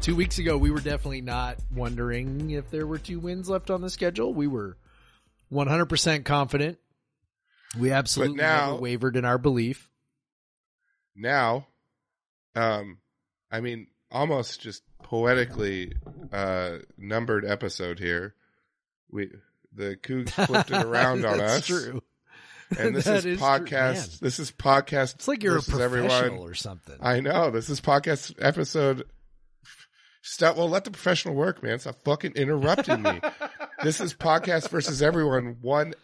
Two weeks ago we were definitely not wondering if there were two wins left on the schedule. We were 100% confident. We absolutely now- never wavered in our belief. Now, um, I mean, almost just poetically uh, numbered episode here. We the Cougs flipped it around on That's us, true. and this is is podcast. man. this is podcast. It's like you're a professional everyone. or something. I know this is podcast episode. Stop. Well, let the professional work, man. Stop fucking interrupting me. this is podcast versus everyone. One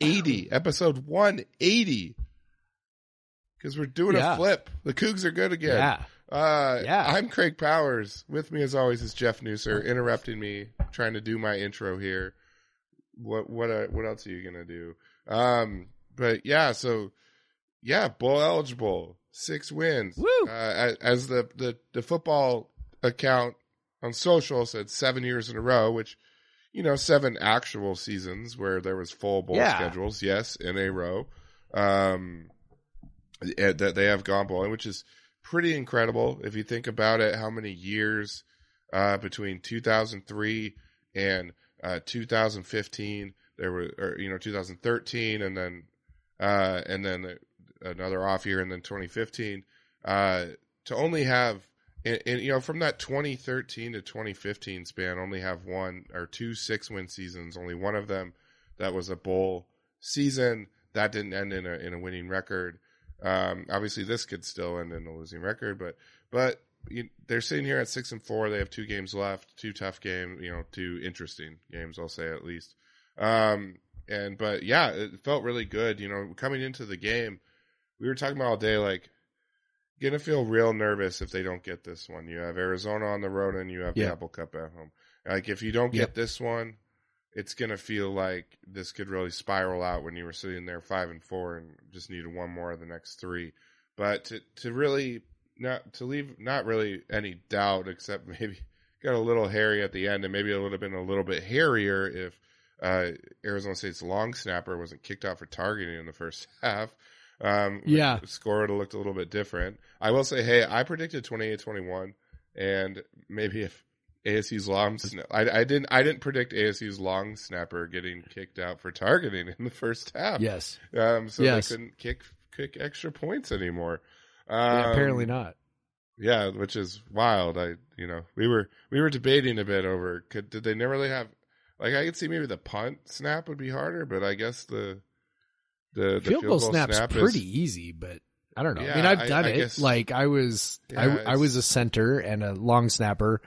eighty, episode one eighty. Because we're doing Yeah. a flip. The Cougs are good again. yeah. Uh, Yeah. I'm Craig Powers. With me, as always, is Jeff Nusser, interrupting me, trying to do my intro here. What what uh, what else are you gonna do? Um, but yeah, so yeah, bowl eligible, six wins. Woo! Uh, as, as the, the the football account on social said, seven years in a row, which you know, seven actual seasons where there was full bowl Yeah. schedules. Yes, in a row. Um, eh, that they have gone bowling, which is pretty incredible if you think about it. How many years uh, between 2003 and uh, 2015 there were, or you know, 2013, and then uh, and then another off year, and then 2015. Uh, to only have, and, and you know, from that 2013 to 2015 span, only have one or two six win seasons. Only one of them that was a bowl season that didn't end in a in a winning record. Um, obviously, this could still end in a losing record, but but you, they're sitting here at six and four. They have two games left, two tough games, you know, two interesting games, I'll say at least. Um, and but yeah, it felt really good. You know, coming into the game, we were talking about all day, like gonna feel real nervous if they don't get this one. You have Arizona on the road, and you have Yeah. the Apple Cup at home. Like if you don't get Yep. this one, it's gonna feel like this could really spiral out when you were sitting there five and four and just needed one more of the next three. But to to really not to leave not really any doubt except maybe got a little hairy at the end and maybe it would have been a little bit hairier if uh, Arizona State's long snapper wasn't kicked out for targeting in the first half. Um, Yeah. the score would have looked a little bit different. I will say, hey, I predicted 28-21 and maybe if ASU's long, sna- I, I didn't, I didn't predict ASU's long snapper getting kicked out for targeting in the first half. Yes. Um, so Yes. they couldn't kick kick extra points anymore. Yeah, Um, apparently not. Yeah, which is wild. I, you know, we were we were debating a bit over could did they never really have like I could see maybe the punt snap would be harder, but I guess the the, the Field goal snap's snap is- pretty easy, but I don't know. I mean, I've done I it. guess- like I was, I, Yeah, I was a center and a long snapper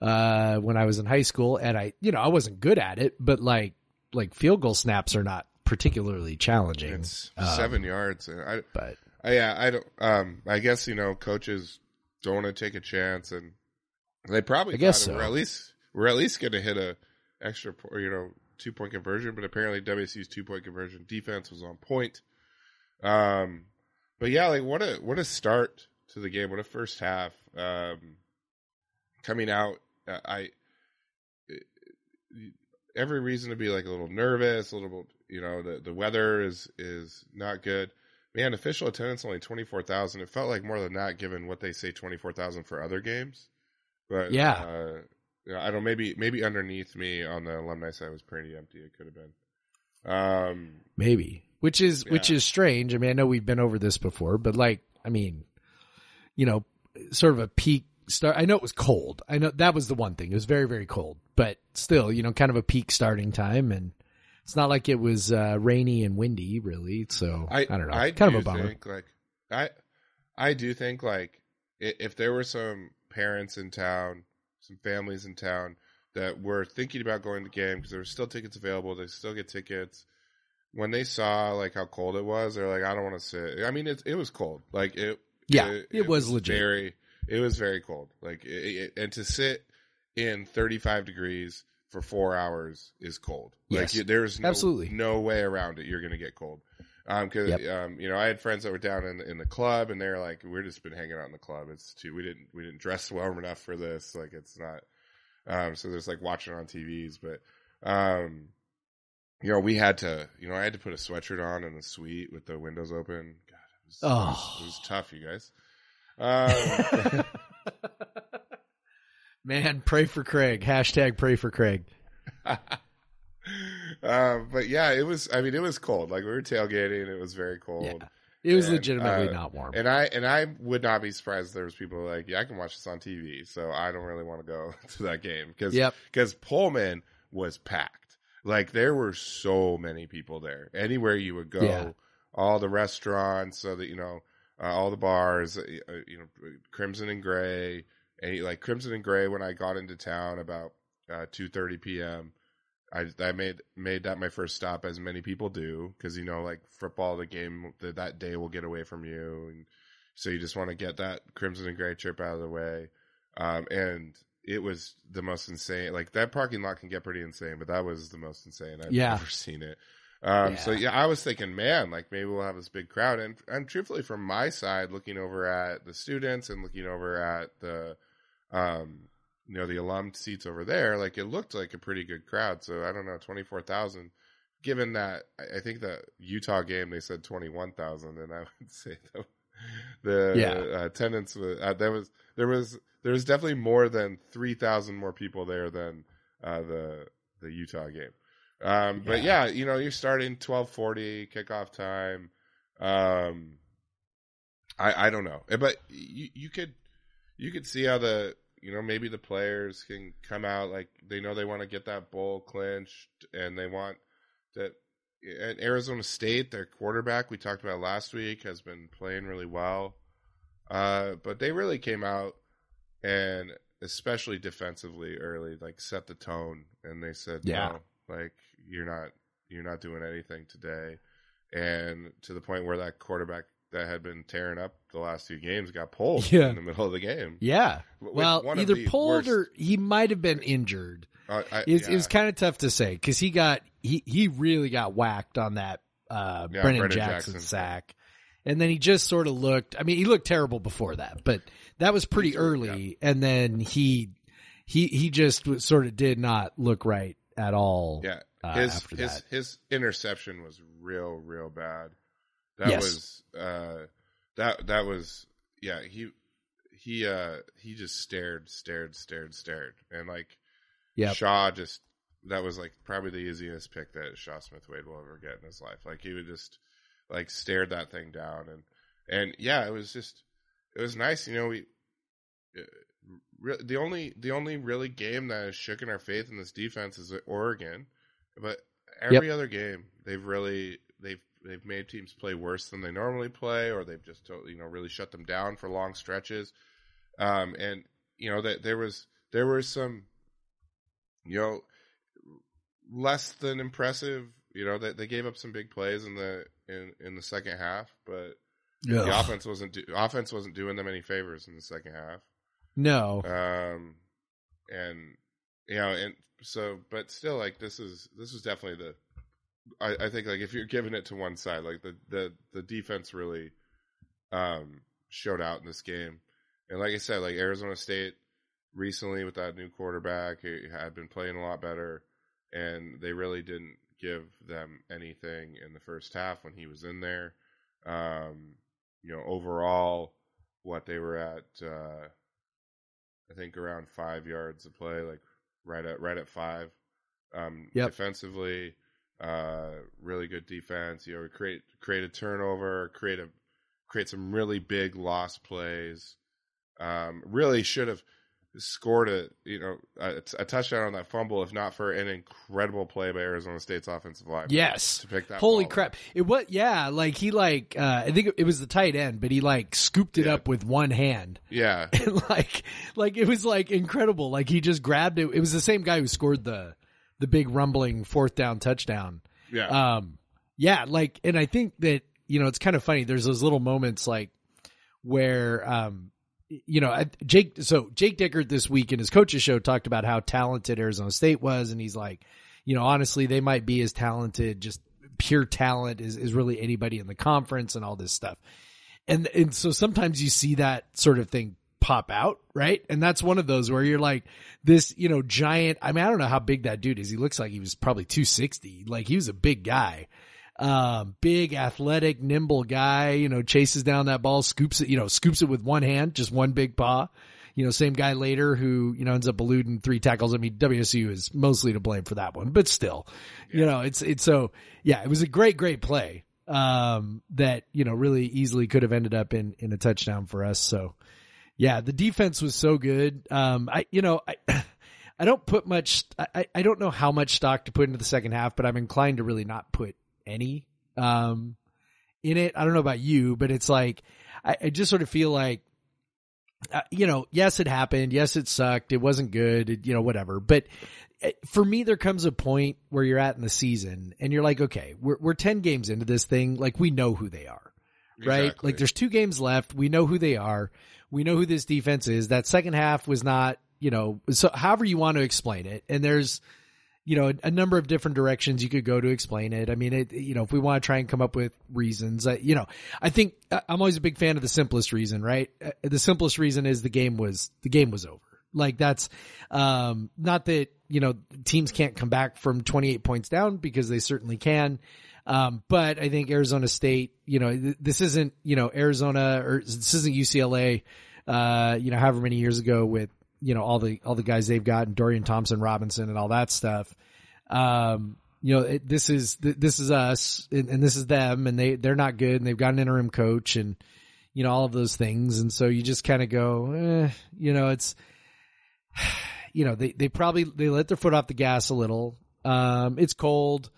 uh, when I was in high school, and I, you know, I wasn't good at it, but like, like field goal snaps are not particularly challenging. it's Um, seven yards. And I, but I, yeah, I don't. Um, I guess you know coaches don't want to take a chance, and they probably I guess so. we're at least we're at least going to hit a extra, you know, two point conversion. But apparently WSU's two point conversion defense was on point. Um, but yeah, like what a what a start to the game. What a first half. Um, coming out, uh, I every reason to be like a little nervous, a little bit, you know, the the weather is is not good. man, official attendance only twenty four thousand. It felt like more than that, given what they say twenty four thousand for other games. But Yeah. uh, I don't. Maybe maybe underneath me on the alumni side was pretty empty. It could have been. Um, Maybe. Which is which is strange. I mean, I know we've been over this before, but like, I mean, you know, sort of a peak start. I know it was cold. I know that was the one thing. It was very very cold, but still, you know, kind of a peak starting time, and it's not like it was uh, rainy and windy, really. So I, I don't know. I kind of a bummer. Think, like I, I do think like if there were some parents in town, some families in town that were thinking about going to the game because there were still tickets available, they still get tickets. When they saw like how cold it was, they're like, I don't want to sit. I mean, it it was cold. Like it. Yeah, it was legit. Very. It was very cold. Like it, it, and to sit in 35 degrees for four hours is cold. Like Yes. you- there's no, Absolutely. no way around it. You're going to get cold. Um, cause, Yep. um, you know, I had friends that were down in, in the club and they're like, we're just been hanging out in the club. It's too, we didn't, we didn't dress warm enough for this. Like, it's not, um, so there's like watching on TVs, but, um, you know, we had to, you know, I had to put a sweatshirt on in the suite with the windows open. God, it was, it was, Oh. it was tough, you guys. Um, Man, pray for Craig. Hashtag pray for Craig. um, but yeah, it was, I mean, it was cold. Like we were tailgating. It was very cold. Yeah. It was And, legitimately uh, not warm. And I and I would not be surprised if there was people like, yeah, I can watch this on TV, so I don't really want to go to that game because Yep. because Pullman was packed. Like there were so many people there. Anywhere you would go, Yeah. all the restaurants, so that you know, uh, all the bars, uh, you know, Crimson and Gray, and like Crimson and Gray. When I got into town about uh, two thirty p.m. I, I made made that my first stop, as many people do, because you know, like football, the game the, that day will get away from you, and so you just want to get that crimson and gray trip out of the way. Um, and it was the most insane. Like that parking lot can get pretty insane, but that was the most insane I've Yeah. ever seen it. Um, so Yeah. yeah, I was thinking, man, like maybe we'll have this big crowd. And and truthfully, from my side, looking over at the students and looking over at the, um, you know, the alum seats over there, like it looked like a pretty good crowd. So I don't know, twenty four thousand. Given that, I think the Utah game they said twenty one thousand, and I would say the the Yeah. uh, attendance was uh, there was there was there was definitely more than three thousand more people there than uh, the the Utah game. Um, but yeah, you know, you're starting twelve forty kickoff time. Um, I I don't know, Eh, but you you could you could see how the you know maybe the players can come out like they know they want to get that bowl clinched and they want that. At Arizona State, their quarterback we talked about last week has been playing really well, uh, but they really came out and especially defensively early, like set the tone, and they said, Yeah. no, like you're not you're not doing anything today, and to the point where that quarterback that had been tearing up the last few games got pulled Yeah. in the middle of the game. yeah. With Well, either pulled worst- or he might have been injured. uh, I, It's, yeah. it's kind of tough to say because he got he he really got whacked on that uh, Yeah, Brennan, Brennan Jackson, Jackson. sack, and then he just sort of looked. I mean, he looked terrible before that, but that was pretty early, and then he he he just sort of did not look right at all. Yeah, uh, his after his that. his interception was real real bad. That Yes. was uh that that was yeah he he uh he just stared stared stared stared and like Yep. Chau just that was like probably the easiest pick that Chau Smith Wade will ever get in his life. Like he would just like stared that thing down and and yeah it was just it was nice you know we uh, re- the only the only really game that has shooken our faith in this defense is Oregon, but every other game they've really they've they've made teams play worse than they normally play, or they've just you know really shut them down for long stretches. Um, and you know that there was there was some you know less than impressive. You know that they gave up some big plays in the in in the second half, but the offense wasn't do, offense wasn't doing them any favors in the second half. no, Um, and you know, and so, but still, like this is this is definitely the. I, I think like if you're giving it to one side, like the the the defense really, um, showed out in this game, and like I said, like Arizona State recently with that new quarterback had been playing a lot better, and they really didn't give them anything in the first half when he was in there. Um, you know, overall, what they were at, uh, I think around five yards of play, like right at right at five. Um, Yep. Defensively, uh, really good defense. You know, create create a turnover, create a create some really big lost plays. Um, really should have scored a you know a, a touchdown on that fumble if not for an incredible play by Arizona State's offensive line. Yes. to pick that. Holy ball up. crap! It was yeah, like he like uh, I think it was the tight end, but he like scooped it Yeah. up with one hand, Yeah, and like like it was like incredible. Like he just grabbed it. It was the same guy who scored the the big rumbling fourth down touchdown. yeah, Um, yeah, like, and I think that you know it's kind of funny. There's those little moments like where um, you know, Jake. So Jake Dickert this week in his coaches show talked about how talented Arizona State was, and he's like, you know, honestly, they might be as talented, just pure talent is is really anybody in the conference and all this stuff. And and so sometimes you see that sort of thing pop out, right? And that's one of those where you're like this, you know, giant. I mean, I don't know how big that dude is. He looks like he was probably 260. Like he was a big guy. Um, big, athletic, nimble guy, you know, chases down that ball, scoops it, you know, scoops it with one hand, just one big paw. You know, same guy later who, you know, ends up eluding three tackles. I mean, WSU is mostly to blame for that one, but still, you know, it's, it's so, yeah, it was a great, great play. Um, that, you know, really easily could have ended up in, in a touchdown for us. So yeah, the defense was so good. Um, I, you know, I, I don't put much, I, I don't know how much stock to put into the second half, but I'm inclined to really not put any, um, in it. I don't know about you, but it's like, I, I just sort of feel like, uh, you know, yes, it happened. Yes, it sucked. It wasn't good. It, you know, whatever. But uh, for me, there comes a point where you're at in the season and you're like, okay, we're, we're 10 games into this thing. Like we know who they are right? Exactly. Like there's two games left. We know who they are. We know who this defense is. That second half was not, you know, so however you want to explain it. And there's, you know, a, a number of different directions you could go to explain it. I mean, it, you know, if we want to try and come up with reasons, uh, you know, I think I- I'm always a big fan of the simplest reason, right? Uh, The simplest reason is the game was, the game was over. Like that's, um, not that, you know, teams can't come back from 28 points down because they certainly can. Um, but I think Arizona State, you know, th- this isn't, you know, Arizona or this isn't UCLA, uh, you know, however many years ago with, you know, all the, all the guys they've got and Dorian Thompson Robinson and all that stuff. Um, you know, it, this is, th- this is us and, and this is them and they, they're not good and they've got an interim coach and, you know, all of those things. And so you just kind of go, eh, you know, it's, you know, they, they probably, they let their foot off the gas a little. Um, it's cold.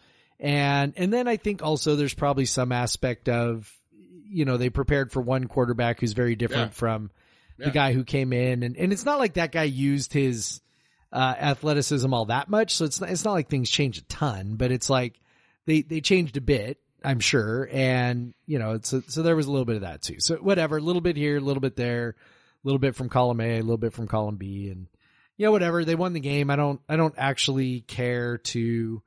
And, and then I think also there's probably some aspect of, you know, they prepared for one quarterback who's very different Yeah. from the Yeah. guy who came in. And, and it's not like that guy used his, uh, athleticism all that much. So it's not, it's not like things changed a ton, but it's like they, they changed a bit, I'm sure. And, you know, it's, so there was a little bit of that too. So whatever, a little bit here, a little bit there, a little bit from column A, a little bit from column B and, you know, whatever. They won the game. I don't, I don't actually care to,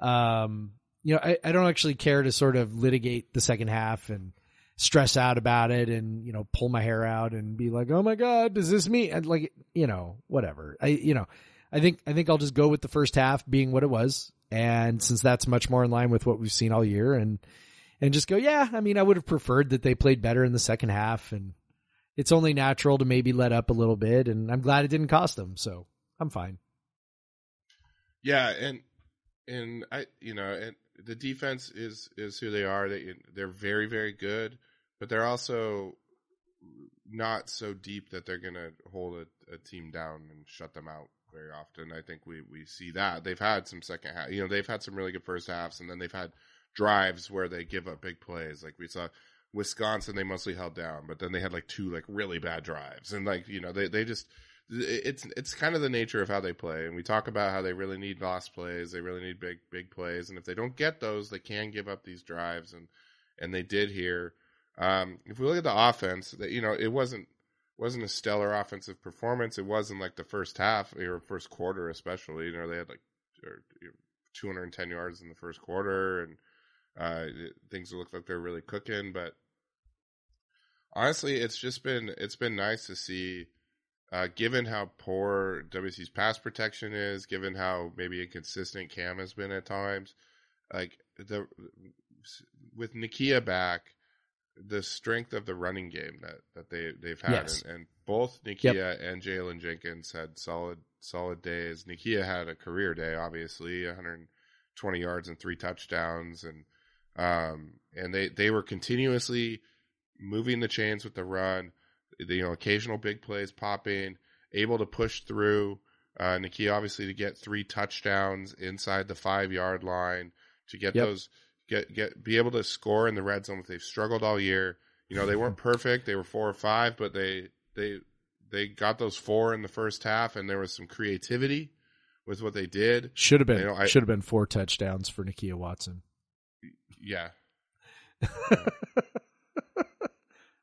um, you know, I, I don't actually care to sort of litigate the second half and stress out about it and, you know, pull my hair out and be like, oh my God, does this mean, and like, you know, whatever. I, you know, I think, I think I'll just go with the first half being what it was. And since that's much more in line with what we've seen all year and, and just go, yeah, I mean, I would have preferred that they played better in the second half and it's only natural to maybe let up a little bit. And I'm glad it didn't cost them. So I'm fine. Yeah, and and I, you know, and the defense is is who they are. They they're very very good, but they're also not so deep that they're gonna hold a, a team down and shut them out very often. I think we we see that they've had some second half. You know, they've had some really good first halves, and then they've had drives where they give up big plays. Like we saw Wisconsin, they mostly held down, but then they had like two like really bad drives, and like you know they they just it's it's kind of the nature of how they play, and we talk about how they really need lost plays, they really need big big plays, and if they don't get those, they can give up these drives, and and they did here. Um, if we look at the offense, that you know it wasn't wasn't a stellar offensive performance. It wasn't like the first half or first quarter, especially. You know they had like or, you know, 210 yards in the first quarter, and uh, things looked like they're really cooking. But honestly, it's just been it's been nice to see uh, given how poor WC's pass protection is, given how maybe inconsistent Cam has been at times, like the with Nakia back, the strength of the running game that that they they've had, Yes. and, and both Nakia and Jaylen Jenkins had solid solid days. Nakia had a career day, obviously, 120 yards and three touchdowns, and um and they they were continuously moving the chains with the run. The, you know, occasional big plays popping, able to push through. Uh, Nakia obviously to get three touchdowns inside the five yard line to get Yep. those get get be able to score in the red zone. They've struggled all year. You know, they weren't perfect. They were four or five, but they they they got those four in the first half, and there was some creativity with what they did. Should have been You know, I- should have been four touchdowns for Nakia Watson. Yeah,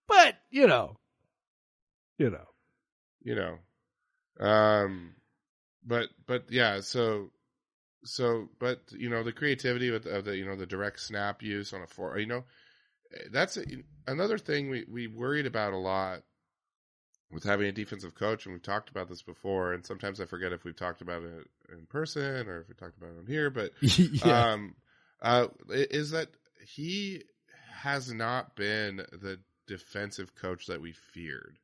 But you know, you know, you know, um, but but yeah, so so but you know the creativity with of the you know the direct snap use on a four, you know, that's a, another thing we we worried about a lot with having a defensive coach, and we've talked about this before, and sometimes I forget if we've talked about it in person or if we talked about it on here, but yeah, um, uh, is that he has not been the defensive coach that we feared.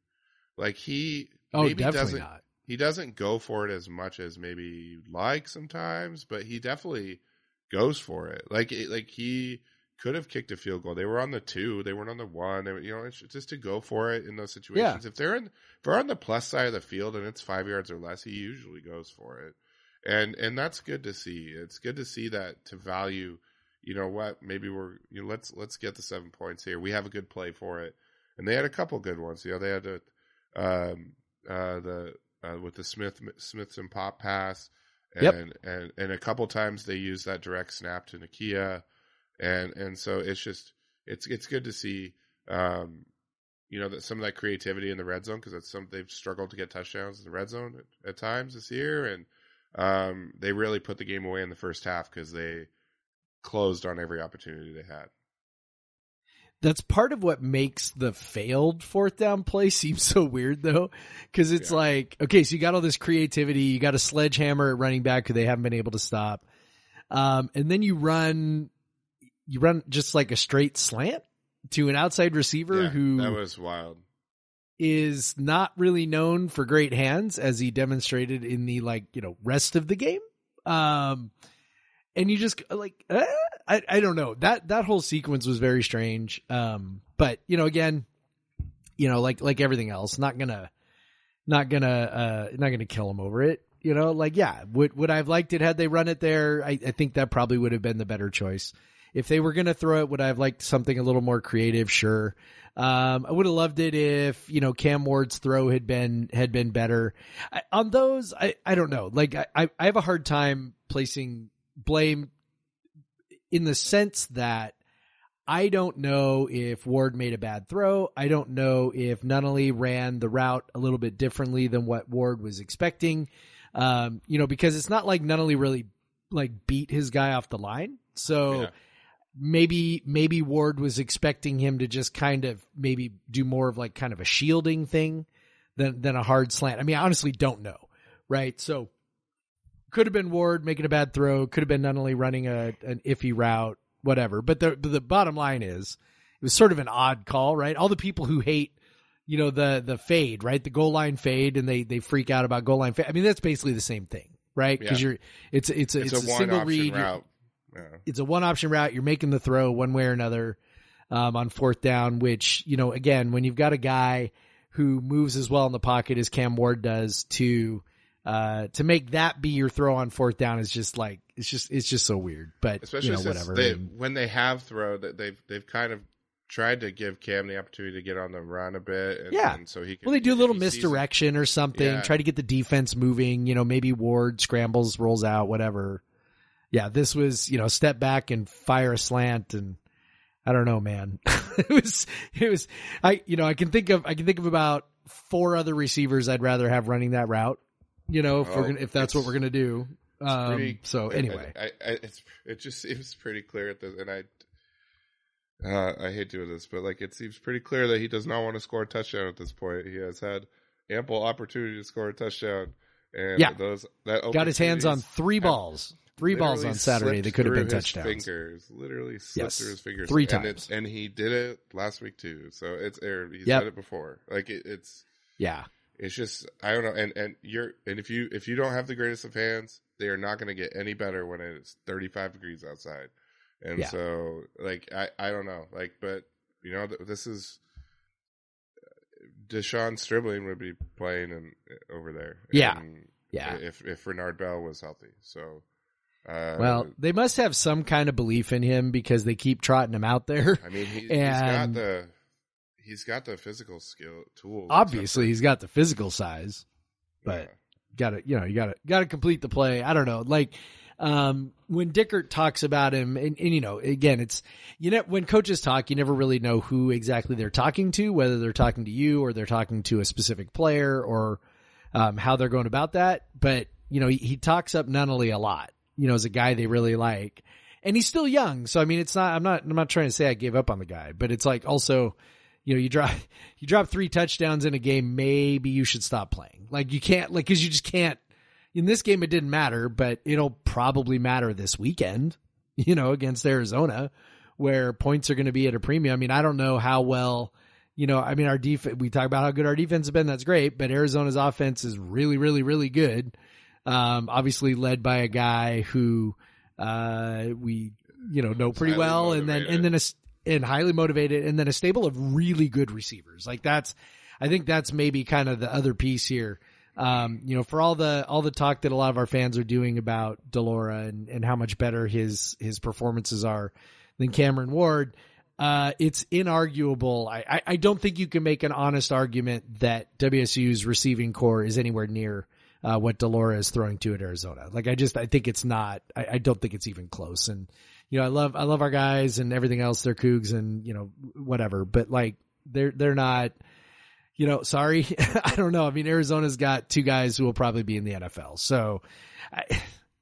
Like he oh, maybe definitely doesn't not. he doesn't go for it as much as maybe you'd like sometimes, but he definitely goes for it. Like it, like he could have kicked a field goal. They were on the two, they weren't on the one. They you know, it's just to go for it in those situations. If they're in, if they're on the plus side of the field and it's five yards or less, he usually goes for it, and and that's good to see. It's good to see that to value. You know what? Maybe we're you know, let's let's get the seven points here. We have a good play for it, and they had a couple good ones. You know, they had a, um, uh, the uh, with the Smith Smiths and pop pass, and Yep. and and a couple times they use that direct snap to Nakia, and and so it's just it's it's good to see, um, you know, that some of that creativity in the red zone because that's some they've struggled to get touchdowns in the red zone at, at times this year, and um, they really put the game away in the first half because they closed on every opportunity they had. That's part of what makes the failed fourth down play seem so weird though. Cause it's Yeah. like, okay, so you got all this creativity, you got a sledgehammer at running back who they haven't been able to stop. Um, and then you run, you run just like a straight slant to an outside receiver Yeah, who that was wild. is not really known for great hands as he demonstrated in the like, you know, rest of the game. Um, and you just like, eh, I, I don't know that, that whole sequence was very strange. Um, but you know, again, you know, like, like everything else, not gonna, not gonna, uh, not gonna kill him over it. You know, like, yeah, would, would I have liked it had they run it there? I, I think that probably would have been the better choice. If they were to throw it, would I have liked something a little more creative? Sure. Um, I would have loved it if, you know, Cam Ward's throw had been, had been better. I, on those, I, I don't know. Like, I I have a hard time placing blame in the sense that I don't know if Ward made a bad throw. I don't know if Nunnally ran the route a little bit differently than what Ward was expecting. Um, you know, because it's not like Nunnally really like beat his guy off the line. So Yeah. maybe maybe Ward was expecting him to just kind of maybe do more of like kind of a shielding thing than than a hard slant. I mean, I honestly don't know. Right? So could have been Ward making a bad throw, could have been Nunnally running a an iffy route, whatever. But the the bottom line is it was sort of an odd call, right? All the people who hate you know the the fade, right? The goal line fade, and they they freak out about goal line fade. I mean, that's basically the same thing, right? Because Yeah. you're it's it's a, It's, it's, a, a, one single option read. Route. Yeah. It's a one option route. You're making the throw one way or another um, on fourth down. Which you know, again, when you've got a guy who moves as well in the pocket as Cam Ward does, to uh, to make that be your throw on fourth down is just like it's just it's just so weird. But Especially you know, whatever. they when they have throw that they've they've kind of tried to give Cam the opportunity to get on the run a bit. And, Yeah. and so he can, Well, they do a little he sees it- misdirection or something. Yeah. Try to get the defense moving. You know, maybe Ward scrambles, rolls out, whatever. Yeah, this was you know step back and fire a slant, and I don't know, man. it was it was I you know I can think of I can think of about four other receivers I'd rather have running that route. You know, if we're Oh, gonna, if that's what we're gonna do. Um, pretty- so anyway, I, I, it just seems pretty clear at this, and I. Uh, I hate doing this, but like it seems pretty clear that he does not want to score a touchdown at this point. He has had ample opportunity to score a touchdown, and Yeah. those that got his hands on three balls. Three balls on Saturday that could have been his touchdowns. Fingers literally slipped Yes. through his fingers Three and times. it's- and he did it last week too. So it's aired. He's Yep. done it before. Like it, it's Yeah. It's just I don't know. And and you're and if you if you don't have the greatest of hands, they are not going to get any better when it's 35 degrees outside. And Yeah. so like I I don't know. Like but you know this is De'Zhaun Stribling would be playing in, over there. Yeah. And Yeah. If if Renard Bell was healthy, so. Uh, Well, they must have some kind of belief in him because they keep trotting him out there. I mean, he, he's got the he's got the physical skill tools. Obviously, he's got the physical size, but got to you know you got to got to complete the play. I don't know, like um when Dickert talks about him, and, and you know, again, it's you know when coaches talk, you never really know who exactly they're talking to, whether they're talking to you or they're talking to a specific player or um, how they're going about that. But you know, he, he talks up Nunnally a lot. You know, as a guy they really like, and he's still young. So I mean, it's not. I'm not. I'm not trying to say I gave up on the guy, but it's like also, you know, you drop you drop three touchdowns in a game. Maybe you should stop playing. Like you can't. Like because you just can't. In this game, it didn't matter, but it'll probably matter this weekend. You know, against Arizona, where points are going to be at a premium. I mean, I don't know how well you know, I mean, our defense, we talk about how good our defense has been. That's great. But Arizona's offense is really, really, really good. Um, obviously led by a guy who, uh, we, you know, know pretty Highly well. And then, and then a, and highly motivated and then a stable of really good receivers. Like that's, I think that's maybe kind of the other piece here. Um, you know, for all the, all the talk that a lot of our fans are doing about de Laura and, and how much better his, his performances are than Cameron Ward, uh, it's inarguable. I, I, I don't think you can make an honest argument that WSU's receiving core is anywhere near uh, what de Laura is throwing to at Arizona. Like I just I think it's not. I, I don't think it's even close. And you know I love I love our guys and everything else. They're Cougs and you know whatever. But like they're they're not. You know, sorry, I don't know. I mean, Arizona's got two guys who will probably be in the NFL. So, I,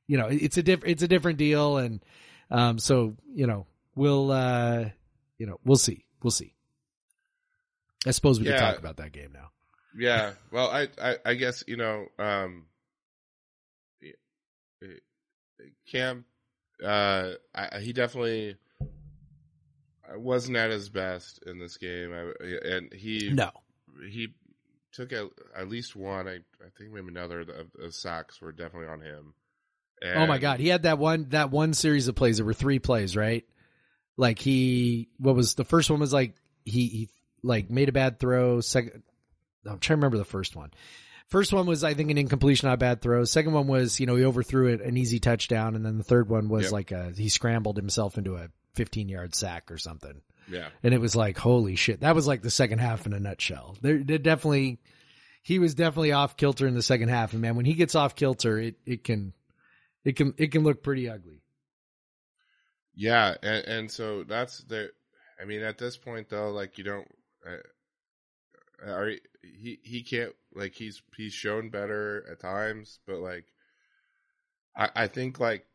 you know, it's a different it's a different deal, and um, so you know, we'll uh, you know, we'll see. We'll see. I suppose we can talk about that game now. yeah. Well, I, I I guess you know, um, Cam, uh, I, he definitely wasn't at his best in this game, I, and he No. he took at, at least one. I I think maybe another of, of sacks were definitely on him. oh my god, he had that one that one series of plays. There were three plays, right? Like he, what was the first one was like he he like made a bad throw. Second, I'm trying to remember the first one. First one was I think an incompletion, not a bad throw. Second one was you know he overthrew it, an easy touchdown, and then the third one was Yep. like a he scrambled himself into a 15 yard sack or something. Yeah. and it was like holy shit that was like the second half in a nutshell there there definitely he was definitely off kilter in the second half and man when he gets off kilter it it can it can it can look pretty ugly Yeah, and, and so that's the. I mean, at this point though, like you don't. Uh, are he he can't like he's he's shown better at times, but like, I I think like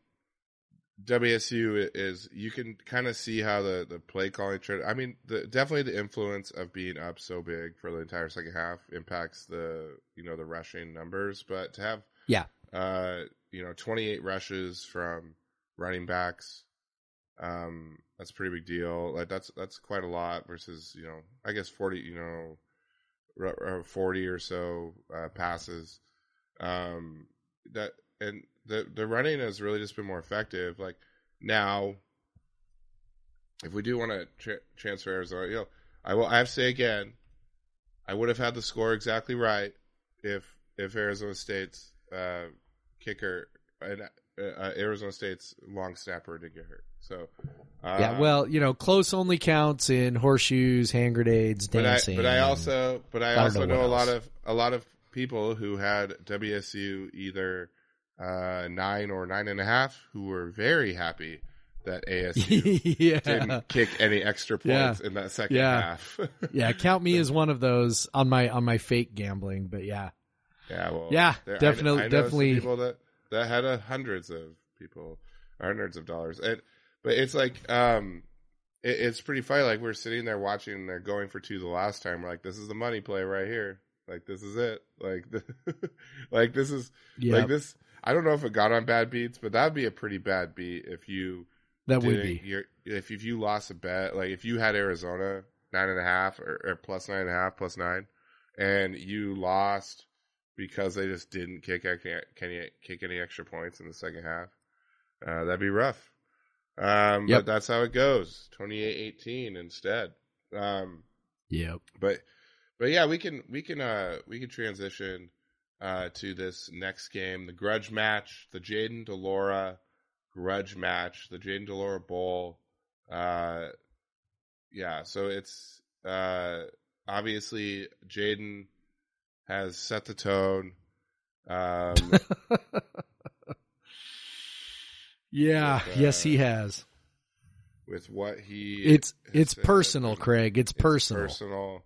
WSU is you can kind of see how the the play calling trend. I mean, the definitely the influence of being up so big for the entire second half impacts the you know the rushing numbers, but to have Yeah. uh you know 28 rushes from running backs um that's a pretty big deal like that's that's quite a lot versus you know i guess 40 you know 40 or so uh passes. Um that and the the running has really just been more effective. Like now if we do want to tra- transfer arizona you know i will i have to say again i would have had the score exactly right if if arizona state's uh kicker and uh, arizona state's long snapper did get hurt so uh, yeah well you know close only counts in horseshoes hand grenades but I, dancing but I also, but I, I also know know, a lot of a lot of people who had WSU either uh, nine or nine and a half who were very happy that ASU yeah didn't kick any extra Yeah. points in that second Yeah. half. yeah count me as one of those on my on my fake gambling but yeah yeah, well, Yeah, there- definitely- I some definitely. people that that had uh, hundreds of people, hundreds of dollars, and but it's like um. It, it's pretty funny. Like we're sitting there watching, and they're going for two the last time. We're like, "This is the money play right here. Like this is it. Like, the, like this is yeah Like this, I don't know if it got on bad beats, but that'd be a pretty bad beat if you That would be. if if you lost a bet, like if you had Arizona nine and a half or, or plus nine and a half, plus nine, and you lost because they just didn't kick any, kick any extra points in the second half, uh, that'd be rough. Um, Yep. But that's how it goes. 28-18 instead. Um, Yep. but but yeah, we can we can uh we can transition uh to this next game, the grudge match, the Jayden de Laura grudge match, the Jayden de Laura Bowl. Uh yeah, so it's uh obviously Jayden has set the tone. Um yeah. With, uh, yes, he has. with what he It's it's personal, Craig. It's It's personal. personal.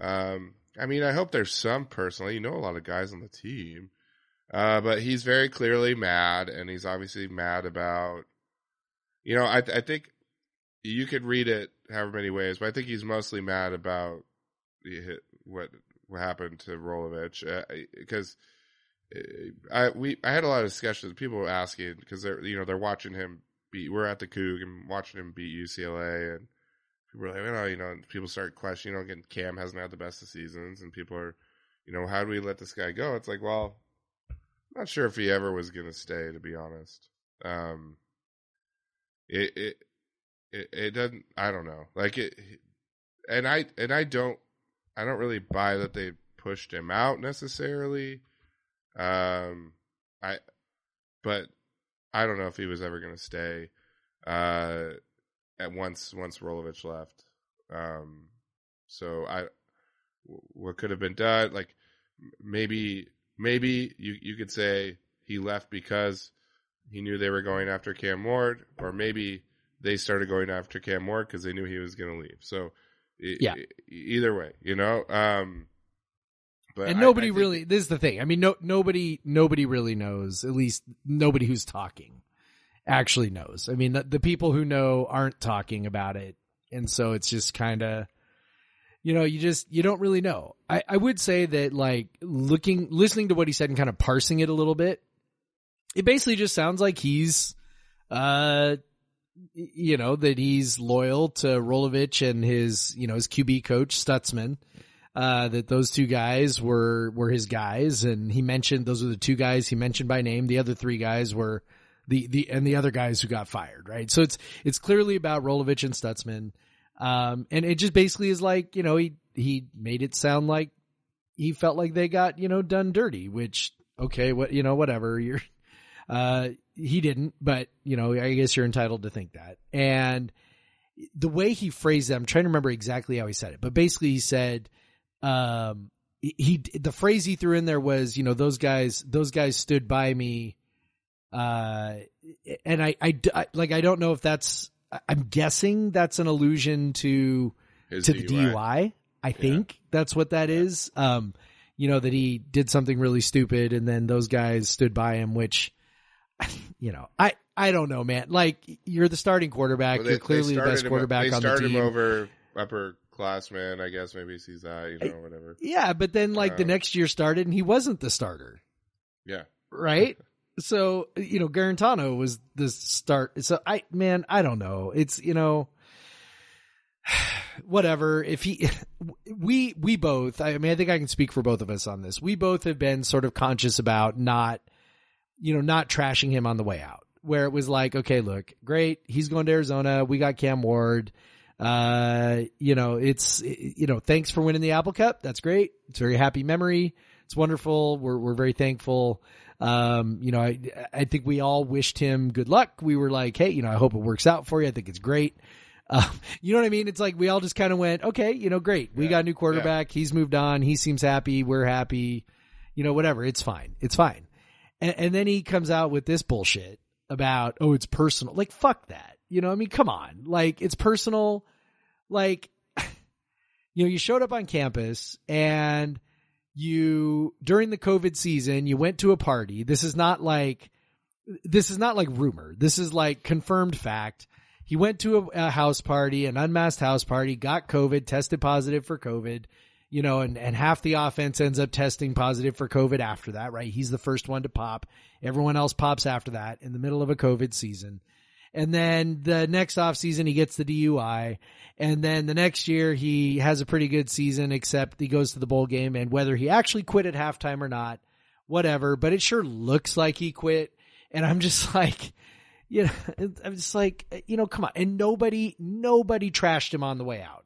Um, I mean, I hope there's some personal. You know, a lot of guys on the team, uh, but he's very clearly mad, and he's obviously mad about. You know, I I think you could read it however many ways, but I think he's mostly mad about the- what what happened to Rolovich because. I we I had a lot of discussions. People were asking because they're you know they're watching him beat. We're at the Coug and watching him beat UCLA, and people are like, well, you know, people start questioning. You know, again, Cam hasn't had the best of seasons, and people are, you know, how do we let this guy go? It's like, well, I'm not sure if he ever was going to stay, to be honest. Um, it it it, it doesn't. I don't know. Like it, and I and I don't I don't really buy that they pushed him out necessarily. Um, I, but I don't know if he was ever going to stay. Uh, at once once Rolovich left. Um, so I, what could have been done? Like maybe maybe you you could say he left because he knew they were going after Cam Ward, or maybe they started going after Cam Ward because they knew he was going to leave. So Yeah. e- either way, you know. Um, but and nobody I think- really this is the thing i mean no nobody nobody really knows at least nobody who's talking actually knows i mean the, the people who know aren't talking about it and so it's just kind of you know you just you don't really know i i would say that like looking listening to what he said and kind of parsing it a little bit it basically just sounds like he's uh you know that he's loyal to Rolovich and his you know his QB coach Stutzman uh, that those two guys were were his guys, and he mentioned those were the two guys he mentioned by name. The other three guys were the the and the other guys who got fired. Right, so it's it's clearly about Rolovich and Stutzman, um, and it just basically is like you know he he made it sound like he felt like they got you know done dirty, which okay, what you know whatever you're. Uh, he didn't, but you know, I guess you're entitled to think that. And the way he phrased it, I'm trying to remember exactly how he said it, but basically he said, um, he, he the phrase he threw in there was, you know, those guys, those guys stood by me. Uh, and I, I, I- like, I don't know if that's, I'm guessing that's an allusion to, His to the DUI. I think that's what that is. Um, you know, that he did something really stupid and then those guys stood by him, which, you know, I, I don't know, man. Like, you're the starting quarterback. Well, they- you're clearly the best him- quarterback they on the team. him over upperclassman. I guess maybe sees that, you know, whatever. Yeah, but then like the Uh, next year started and he wasn't the starter, Yeah, right? so, you know, Guarantano was the start. So I, man, I don't know. It's, you know, whatever. If he, we, we both, I mean, I think I can speak for both of us on this. We both have been sort of conscious about not, you know, not trashing him on the way out where it was like, okay, look, great. He's going to Arizona. We got Cam Ward. Uh, you know, it's, you know, thanks for winning the Apple Cup. That's great. It's a very happy memory. It's wonderful. We're, we're very thankful. Um, you know, I, I think we all wished him good luck. We were like, Hey, you know, I hope it works out for you. I think it's great. Um, you know what I mean? It's like we all just kind of went, okay, you know, great. We Yeah. got a new quarterback. He's moved on. He seems happy. We're happy. You know, whatever. It's fine. It's fine. And, and then he comes out with this bullshit about, oh, it's personal. Like, fuck that. You know, I mean, come on. Like, it's personal. Like, you know, you showed up on campus and you, during the COVID season, you went to a party. This is not like, this is not like rumor. This is like confirmed fact. He went to a, a house party, an unmasked house party, got COVID, tested positive for COVID. You know, and, and half the offense ends up testing positive for COVID after that, right? He's the first one to pop. Everyone else pops after that in the middle of a COVID season. And then the next off season, he gets the DUI. And then the next year, he has a pretty good season, except he goes to the bowl game. And whether he actually quit at halftime or not, whatever, but it sure looks like he quit. And I'm just like, you know, I'm just like, you know, come on. And nobody, nobody trashed him on the way out.